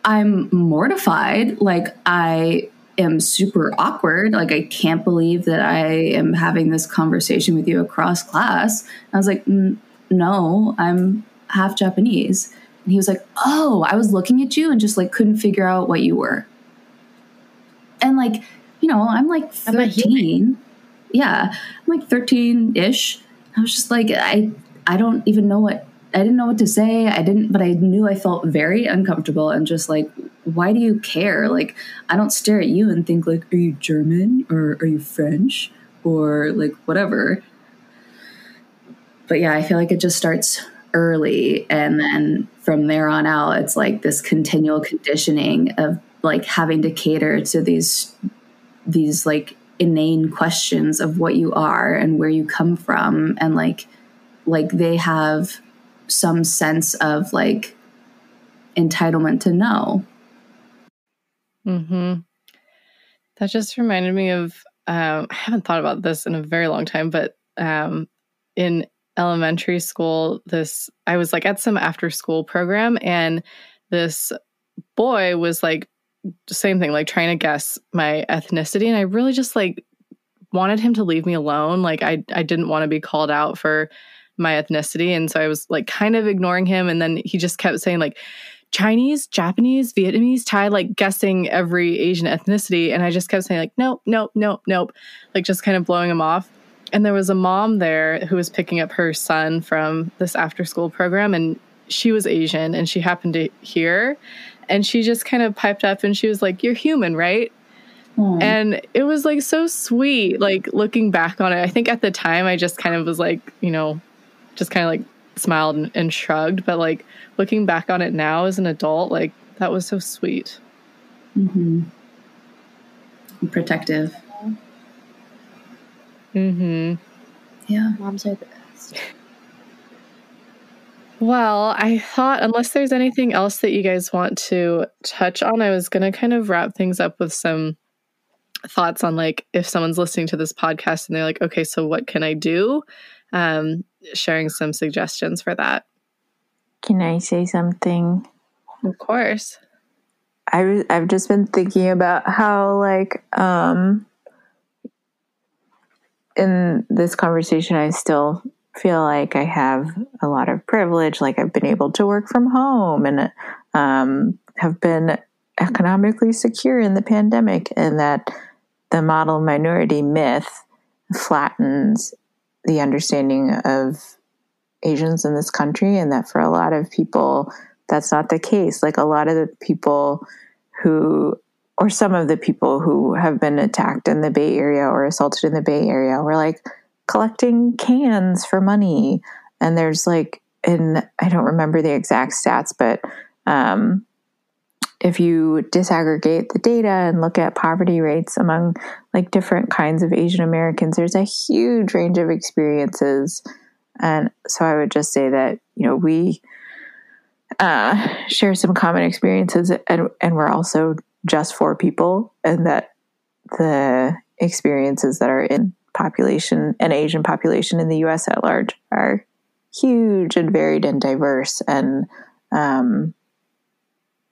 I'm mortified. Like, I am super awkward. Like, I can't believe that I am having this conversation with you across class. I was like, no, I'm half Japanese. And he was like, oh, I was looking at you and just like couldn't figure out what you were. And like, you know, I'm like 13. Yeah, I'm like 13 ish. I was just like, I, I don't even know what I didn't know what to say. I didn't, but I knew I felt very uncomfortable and just like, why do you care? Like, I don't stare at you and think like, are you German or are you French or like whatever. But yeah, I feel like it just starts early, and then from there on out, it's like this continual conditioning of like having to cater to these these like inane questions of what you are and where you come from and like like they have some sense of like entitlement to know. Hmm. That just reminded me of. Um, I haven't thought about this in a very long time, but um, in elementary school, this I was like at some after school program, and this boy was like same thing, like trying to guess my ethnicity, and I really just like wanted him to leave me alone. Like I I didn't want to be called out for my ethnicity, and so I was like kind of ignoring him, and then he just kept saying like Chinese, Japanese, Vietnamese, Thai, like guessing every Asian ethnicity. And I just kept saying, like, nope, nope, nope, nope, like just kind of blowing him off. And there was a mom there who was picking up her son from this after school program, and she was Asian and she happened to hear. And she just kind of piped up and she was like, You're human, right? Aww. And it was like so sweet, like looking back on it. I think at the time I just kind of was like, you know, just kind of like smiled and, and shrugged. But like looking back on it now as an adult, like that was so sweet. Mm-hmm. Protective. Mm-hmm. Yeah. Moms are the best. Well, I thought, unless there's anything else that you guys want to touch on, I was going to kind of wrap things up with some thoughts on like if someone's listening to this podcast and they're like, okay, so what can I do? Um, sharing some suggestions for that. Can I say something? Of course. I I've just been thinking about how like um in this conversation I still feel like I have a lot of privilege like I've been able to work from home and um have been economically secure in the pandemic and that the model minority myth flattens the understanding of Asians in this country, and that for a lot of people, that's not the case. Like a lot of the people who, or some of the people who have been attacked in the Bay Area or assaulted in the Bay Area, were like collecting cans for money. And there's like, and I don't remember the exact stats, but um, if you disaggregate the data and look at poverty rates among like different kinds of Asian Americans, there's a huge range of experiences. And so I would just say that, you know, we uh, share some common experiences and, and we're also just four people, and that the experiences that are in population and Asian population in the US at large are huge and varied and diverse. And um,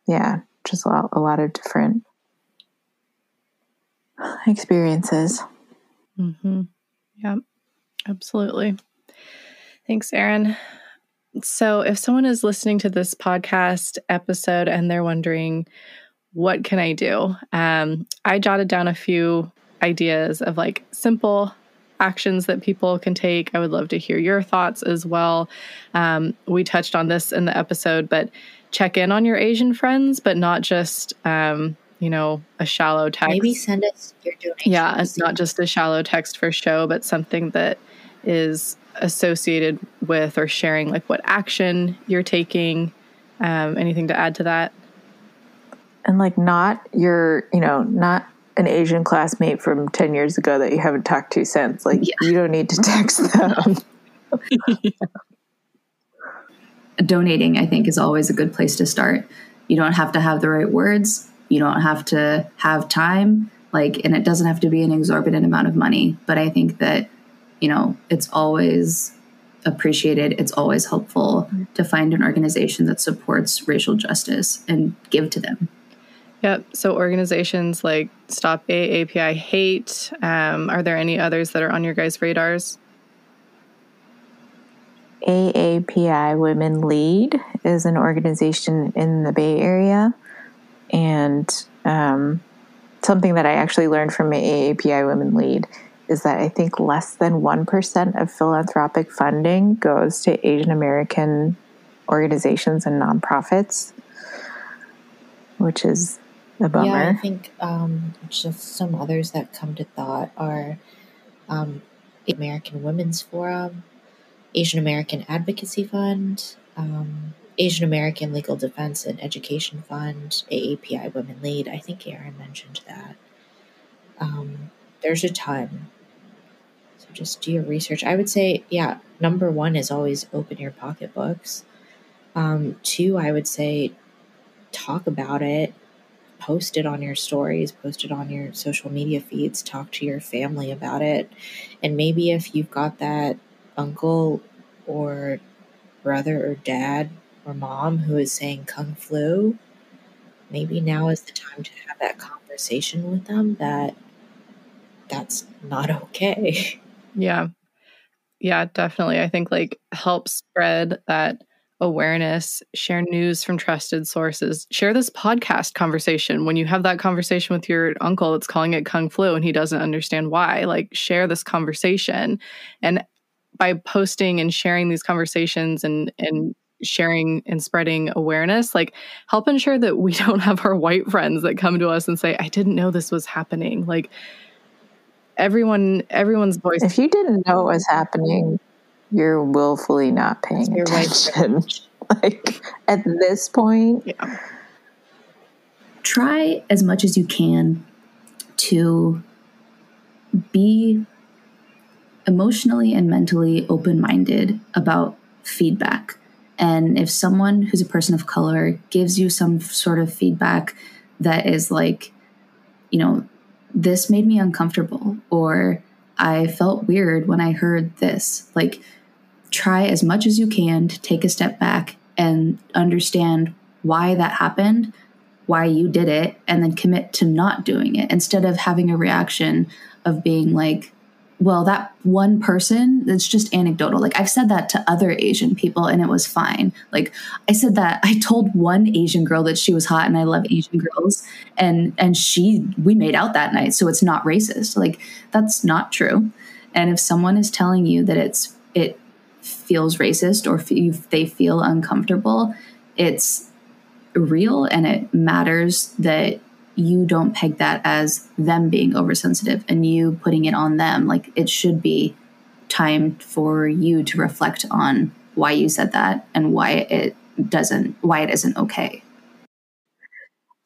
yeah, just a lot, a lot of different experiences. Mm-hmm. Yeah, absolutely. Thanks, Erin. So, if someone is listening to this podcast episode and they're wondering, what can I do? Um, I jotted down a few ideas of like simple actions that people can take. I would love to hear your thoughts as well. Um, we touched on this in the episode, but check in on your Asian friends, but not just, um, you know, a shallow text. Maybe send us your donation. Yeah, it's not just a shallow text for show, but something that is associated with or sharing like what action you're taking. Um, anything to add to that? And like not your, you know, not an Asian classmate from 10 years ago that you haven't talked to since. Like yeah. you don't need to <laughs> text them. yeah <laughs> donating, I think, is always a good place to start. You don't have to have the right words, you don't have to have time, like, and it doesn't have to be an exorbitant amount of money. But I think that, you know, it's always appreciated, it's always helpful to find an organization that supports racial justice and give to them. Yep. So organizations like Stop AAPI Hate. Um, are there any others that are on your guys' radars? AAPI Women Lead is an organization in the Bay Area. And um, something that I actually learned from AAPI Women Lead is that I think less than 1% of philanthropic funding goes to Asian American organizations and nonprofits, which is a bummer. Yeah, I think um, just some others that come to thought are um, American Women's Forum, Asian American Advocacy Fund, um, Asian American Legal Defense and Education Fund, AAPI Women Lead. I think Erin mentioned that. Um, there's a ton. So just do your research. I would say, yeah, number one is always open your pocketbooks. Um, two, I would say talk about it, post it on your stories, post it on your social media feeds, talk to your family about it. And maybe if you've got that uncle or brother or dad or mom who is saying kung flu, maybe now is the time to have that conversation with them that that's not <laughs> okay. Yeah. Yeah, definitely. I think like help spread that awareness, share news from trusted sources, share this podcast conversation. When you have that conversation with your uncle that's calling it Kung Flu and he doesn't understand why, like share this conversation. And by posting and sharing these conversations and, and sharing and spreading awareness, like help ensure that we <laughs> don't have our white friends that come to us and say, I didn't know this was happening. Like everyone, everyone's voice. If you didn't know it was happening, you're willfully not paying your attention. <laughs> like at this point, yeah. try as much as you can to be emotionally and mentally open minded about feedback. And if someone who's a person of color gives you some sort of feedback that is like, you know, this made me uncomfortable, or I felt weird when I heard this, like, try as much as you can to take a step back and understand why that happened, why you did it, and then commit to not doing it instead of having a reaction of being like, well, that one person, that's just anecdotal. Like I've said that to other Asian people and it was fine. Like I said that I told one Asian girl that she was hot and I love Asian girls and and she we made out that night, so it's not racist. Like that's not true. And if someone is telling you that it's it feels racist or if they feel uncomfortable, it's real and it matters that you don't peg that as them being oversensitive and you putting it on them. Like it should be time for you to reflect on why you said that and why it doesn't, why it isn't okay.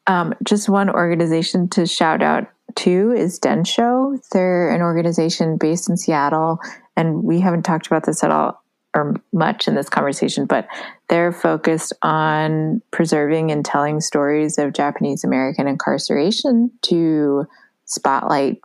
Um, just one organization to shout out to is Densho. They're an organization based in Seattle, and we haven't talked about this at all or much in this conversation, but they're focused on preserving and telling stories of Japanese American incarceration to spotlight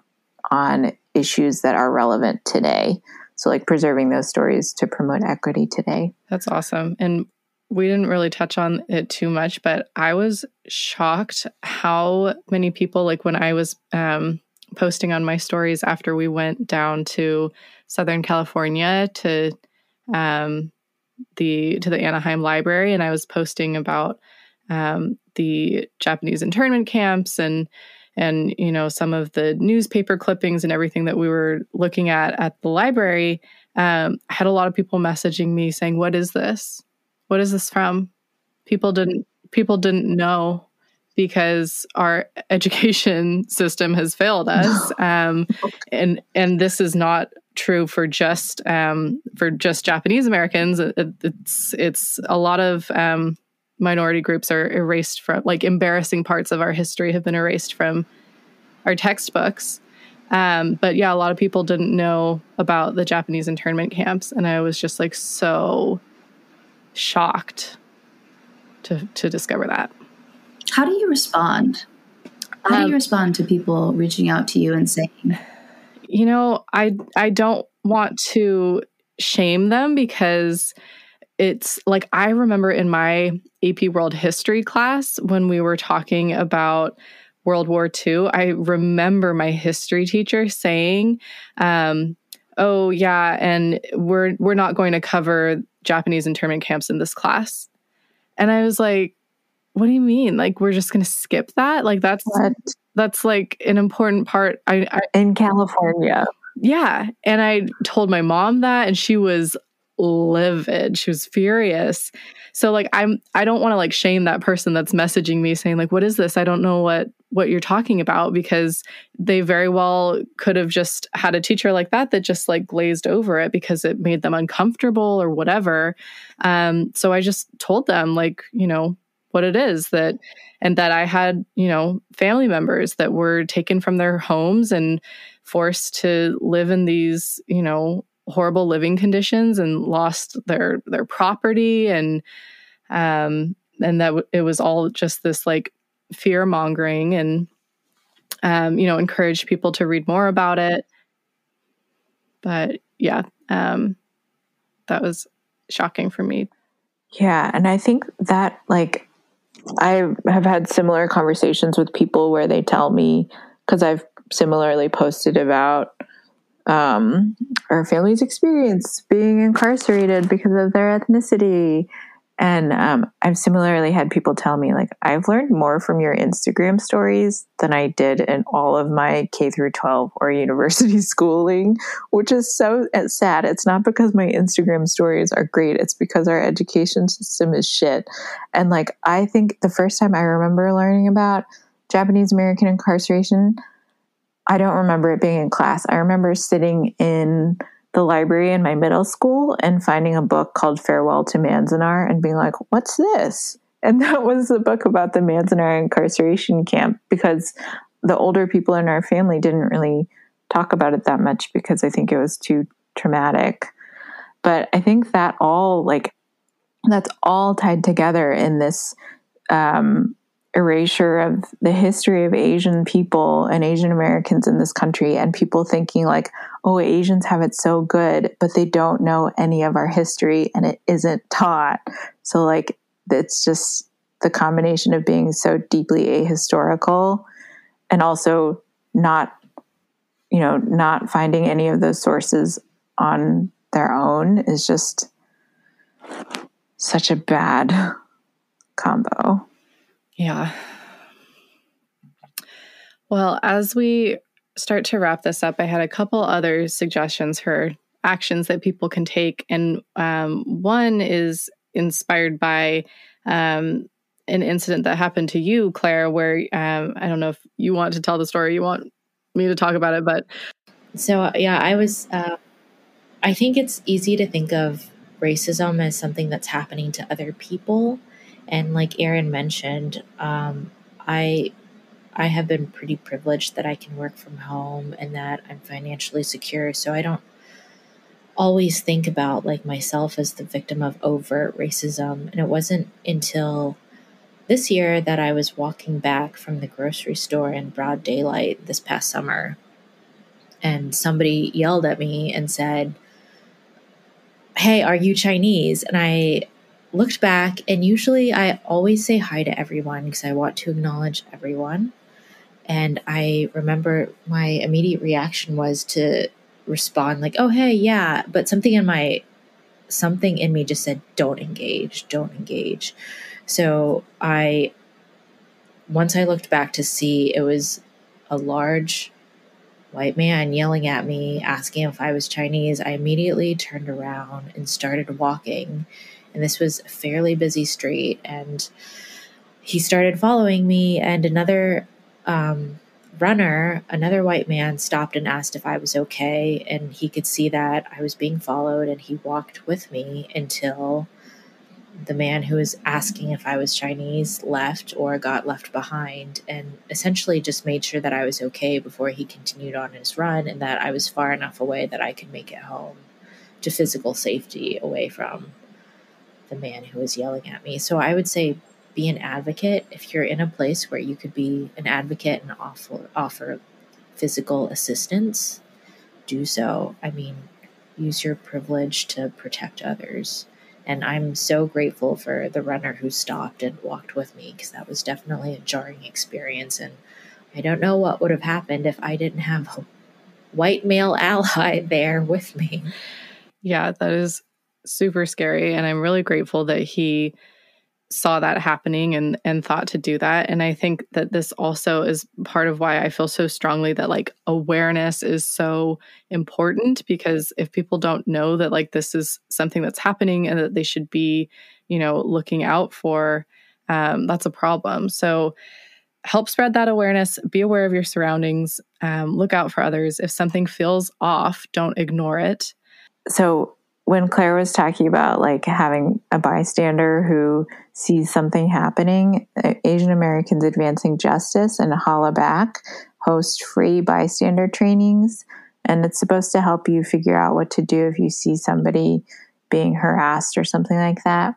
on issues that are relevant today. So, like preserving those stories to promote equity today. That's awesome. And we didn't really touch on it too much, but I was shocked how many people, like when I was um, posting on my stories after we went down to Southern California to um, the to the Anaheim Library, and I was posting about um, the Japanese internment camps and and you know some of the newspaper clippings and everything that we were looking at at the library. Um, I had a lot of people messaging me saying, "What is this? What is this from?" People didn't people didn't know because our <laughs> education system has failed us <laughs> um, and and this is not true for just um, for just Japanese Americans. It, it's it's a lot of um, minority groups are erased from like embarrassing parts of our history have been erased from our textbooks. Um, but yeah, a lot of people didn't know about the Japanese internment camps, and I was just like so shocked to to discover that. How do you respond? How do you um, respond to people reaching out to you and saying, you know, I I don't want to shame them because it's like I remember in my AP World History class when we were talking about World War II, I remember my history teacher saying, um, "Oh yeah, and we're we're not going to cover Japanese internment camps in this class," and I was like, "What do you mean? Like we're just going to skip that? Like that's what? that's like an important part. I, I in California. Yeah, and I told my mom that, and she was livid. She was furious. So like I'm I don't want to like shame that person that's messaging me saying like what is this? I don't know what what you're talking about because they very well could have just had a teacher like that that just like glazed over it because it made them uncomfortable or whatever. Um so I just told them like, you know, what it is that and that I had, you know, family members that were taken from their homes and forced to live in these, you know, horrible living conditions and lost their their property and um and that w- it was all just this like fear mongering and um you know encouraged people to read more about it. But yeah um that was shocking for me. Yeah and i think that like I have had similar conversations with people where they tell me because I've similarly posted about um, our family's experience being incarcerated because of their ethnicity and um, I've similarly had people tell me, like, I've learned more from your Instagram stories than I did in all of my K through 12 or university <laughs> schooling, which is so sad. It's not because my Instagram stories are great, it's because our education system is shit. And, like, I think the first time I remember learning about Japanese American incarceration, I don't remember it being in class. I remember sitting in the library in my middle school and finding a book called Farewell to Manzanar and being like, what's this? And <laughs> that was the book about the Manzanar incarceration camp because the older people in our family didn't really talk about it that much because I think it was too traumatic. But I think that all, like, that's all tied together in this um, erasure of the history of Asian people and Asian Americans in this country, and people thinking, like, oh, Asians have it so good, but they don't know any of our history and it isn't taught. So, like, it's just the combination of being so deeply ahistorical and also not, you know, not finding any of those sources on their own is just such a bad combo. Yeah. Well, as we start to wrap this up, I had a couple other suggestions for actions that people can take. And um, one is inspired by um, an incident that happened to you, Claire, where um, I don't know if you want to tell the story, you want me to talk about it, but. So, yeah, I was, uh, I think it's easy to think of racism as something that's happening to other people. And like Erin mentioned, um, I I have been pretty privileged that I can work from home and that I'm financially secure. So I don't always think about like myself as the victim of overt racism. And it wasn't until this year that I was walking back from the grocery store in broad daylight this past summer. And somebody yelled at me and said, Hey, are you Chinese? And I looked back, and usually I always say hi to everyone because I want to acknowledge everyone. And I remember my immediate reaction was to respond like, "Oh, hey, yeah," but something in my something in me just said, "Don't engage, don't engage." So I once I looked back to see it was a large white man yelling at me, asking if I was Chinese, I immediately turned around and started walking. And this was a fairly busy street. And he started following me, and another um, runner, another white man stopped and asked if I was okay. And he could see that I was being followed, and he walked with me until the man who was asking if I was Chinese left or got left behind, and essentially just made sure that I was okay before he continued on his run and that I was far enough away that I could make it home to physical safety away from the man who was yelling at me. So I would say be an advocate if you're in a place where you could be an advocate and offer offer physical assistance do so. I mean use your privilege to protect others. And i'm so grateful for the runner who stopped and walked with me because that was definitely a jarring experience. And i don't know what would have happened if i didn't have a white male <laughs> ally there with me. Yeah that is super scary and i'm really grateful that he saw that happening and and thought to do that and i think that this also is part of why i feel so strongly that like awareness is so important because if people don't know that like this is something that's happening and that they should be you know looking out for um, that's a problem. So help spread that awareness be aware of your surroundings um, look out for others. If something feels off don't ignore it. So when Claire was talking about like having a bystander who sees something happening, Asian Americans Advancing Justice and Hollaback host free bystander trainings. And it's supposed to help you figure out what to do if you see somebody being harassed or something like that.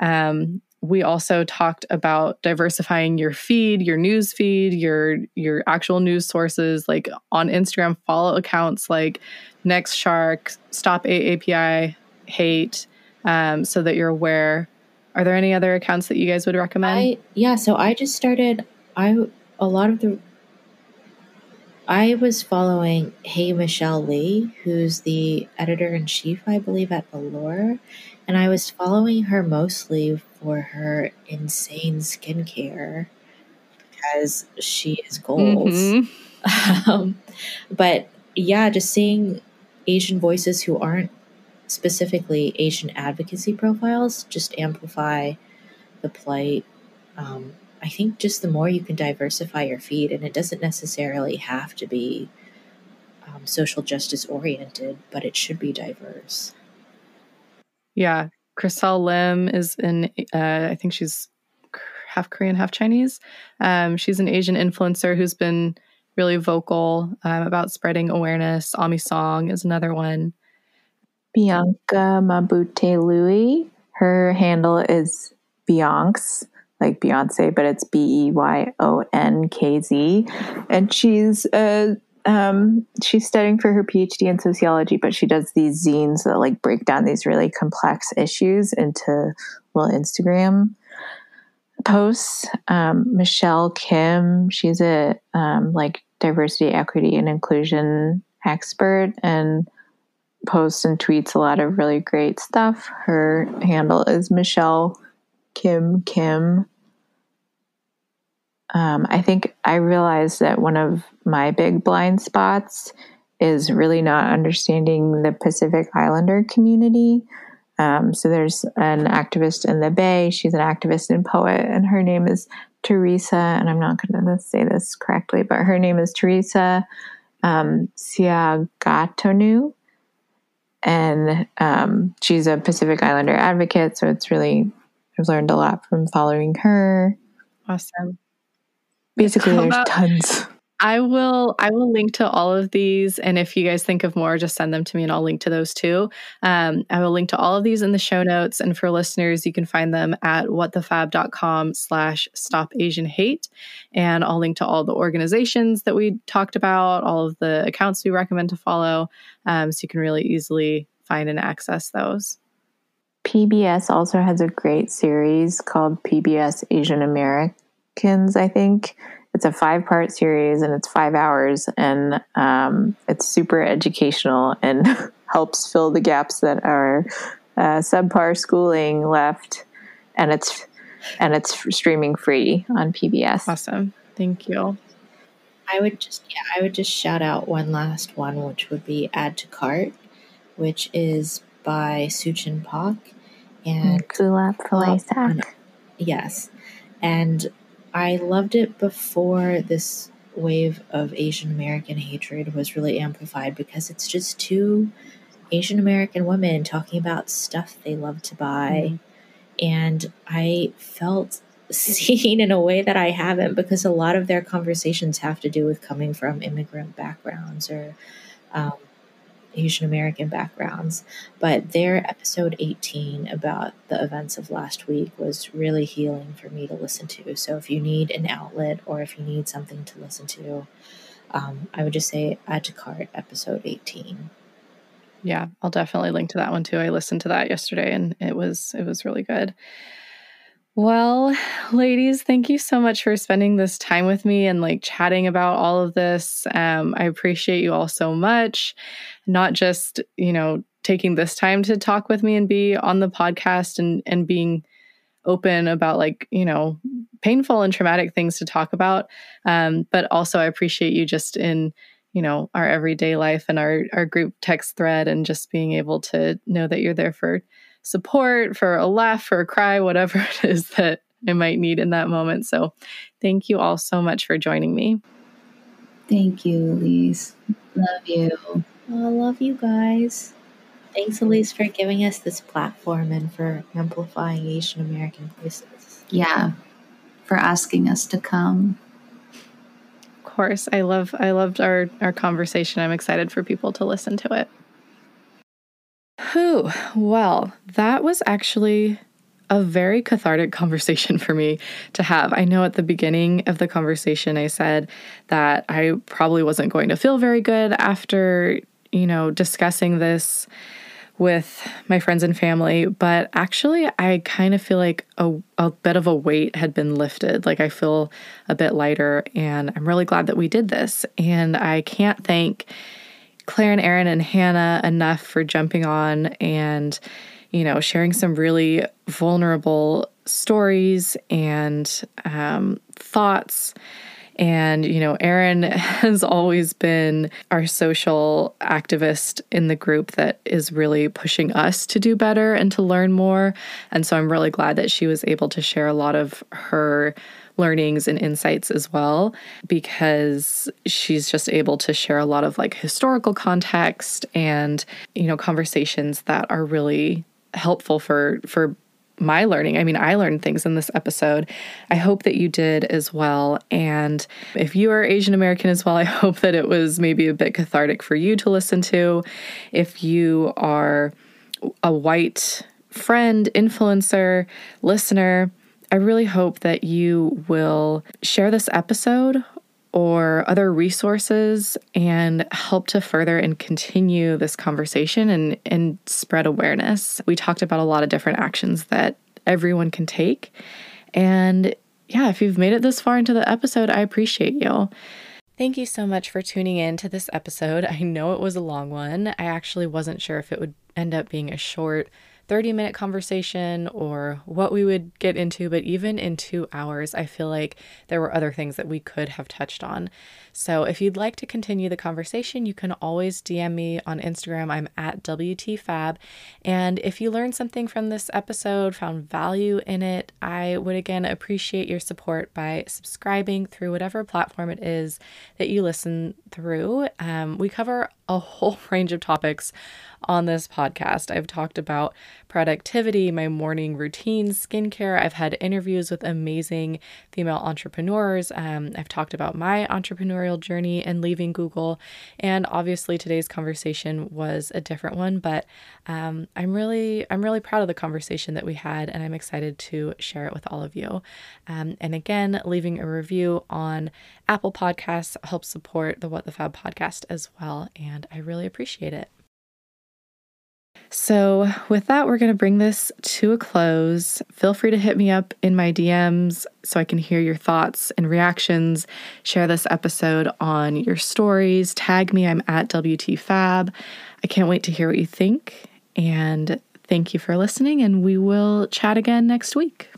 Um, we also talked about diversifying your feed, your news feed, your your actual news sources. Like on Instagram, follow accounts like NextShark, Stop AAPI, Hate, um, so that you're aware. Are there any other accounts that you guys would recommend? I yeah, so I just started. I a lot of the. I was following Hey Michelle Lee, who's the editor in chief, I believe, at Allure, and I was following her mostly for her insane skincare because she is goals. Mm-hmm. <laughs> um, but yeah, just seeing Asian voices who aren't specifically Asian advocacy profiles just amplify the plight. Um, I think just the more you can diversify your feed, and it doesn't necessarily have to be um, social justice oriented, but it should be diverse. Yeah, Chriselle Lim is in. Uh, I think she's half Korean, half Chinese. Um, she's an Asian influencer who's been really vocal um, about spreading awareness. Ami Song is another one. Bianca Mabute Louie. Her handle is Beyonks, like Beyonce, but it's B E Y O N K Z. And she's a um, she's studying for her PhD in sociology, but she does these zines that like break down these really complex issues into little Instagram posts. Um, Michelle Kim, she's a um, like diversity, equity, and inclusion expert and posts and tweets a lot of really great stuff. Her handle is Michelle Kim Kim. Um, I think I realized that one of my big blind spots is really not understanding the Pacific Islander community. Um, so there's an activist in the Bay. She's an activist and poet, and her name is Terisa. And I'm not going to say this correctly, but her name is Terisa um, Siagatonu. And um, she's a Pacific Islander advocate. So it's really, I've learned a lot from following her. Awesome. Basically, there's tons. I will I will link to all of these and if you guys think of more just send them to me and I'll link to those too. Um, I will link to all of these in the show notes and for listeners you can find them at whatthefab.com slash stop Asian hate and I'll link to all the organizations that we talked about, all of the accounts we recommend to follow um, so you can really easily find and access those. PBS also has a great series called PBS Asian Americans, I think it's a five part series and it's five hours and um, it's super educational and <laughs> helps fill the gaps that are uh, subpar schooling left. And it's and it's streaming free on pbs awesome. Thank you. I would just yeah i would just shout out one last one which would be add to cart which is by suchin pak and Kulap yes. And I loved it before this wave of Asian American hatred was really amplified because it's just two Asian American women talking about stuff they love to buy. Mm-hmm. And I felt seen in a way that I haven't because a lot of their conversations have to do with coming from immigrant backgrounds or um, Asian American backgrounds. But their episode 18 about the events of last week was really healing for me to listen to. So if you need an outlet or if you need something to listen to, um, I would just say add to cart episode 18. Yeah, I'll definitely link to that one too. I listened to that yesterday and it was it was really good. Well, ladies, thank you so much for spending this time with me and like chatting about all of this. Um, I appreciate you all so much. Not just, you know, taking this time to talk with me and be on the podcast and and being open about like, you know, painful and traumatic things to talk about. Um, but also I appreciate you just in, you know, our everyday life and our our group text thread and just being able to know that you're there for support, for a laugh, for a cry, whatever <laughs> it is that I might need in that moment. So thank you all so much for joining me. Thank you, Elise. Love you. Oh, I love you guys. Thanks, Elise, for giving us this platform and for amplifying Asian American voices. Yeah, for asking us to come. Of course, I love I loved our our conversation. I'm excited for people to listen to it. Who? Well, that was actually a very cathartic <laughs> conversation for me to have. I know at the beginning of the conversation, I said that I probably wasn't going to feel very good after, you know, discussing this with my friends and family, but actually, I kind of feel like a, a bit of a weight had been lifted. Like, I feel a bit lighter, and I'm really glad that we did this. And I can't thank Claire and Erin and Hannah enough for jumping on and you know, sharing some really vulnerable stories and um, thoughts. And, you know, Erin <laughs> has always been our social activist in the group that is really pushing us to do better and to learn more. And so I'm really glad that she was able to share a lot of her learnings and insights as well because she's just able to share a lot of like historical context and you know conversations that are really helpful for for my learning. I mean, I learned things in this episode. I hope that you did as well. And if you are Asian American as well, I <laughs> hope that it was maybe a bit cathartic for you to listen to. If you are a white friend, influencer, listener, I really hope that you will share this episode or other resources and help to further and continue this conversation and, and spread awareness. We talked about a lot of different actions that everyone can take. And yeah, if you've made it this far into the episode, I appreciate you. Thank you so much for tuning in to this episode. I know it was a long one. I actually wasn't sure if it would end up being a short 30 minute conversation or what we would get into, but even in two hours, I feel like there were other things that we could have touched on. So if you'd like to continue the conversation, you can always DM me on Instagram. I'm at WTFab. And if you learned something from this episode, found value in it, I would again appreciate your support by subscribing through whatever platform it is that you listen through. Um, we cover a <laughs> whole range of topics on this podcast. I've talked about productivity, my morning routine, skincare. I've had interviews with amazing female entrepreneurs. Um, I've talked about my entrepreneurial journey and leaving Google. And obviously, today's conversation was a different one, but um, I'm really, I'm really proud of the conversation that we had, and I'm excited to share it with all of you. Um, and again, leaving a review on Apple Podcasts helps support the What the Fab podcast as well, and I really appreciate it. So, with that, we're going to bring this to a close. Feel free to hit me up in my DMs so I can hear your thoughts and reactions. Share this episode on your stories. Tag me. I'm at WTFab. I can't wait to hear what you think. And thank you for listening, and we will chat again next week.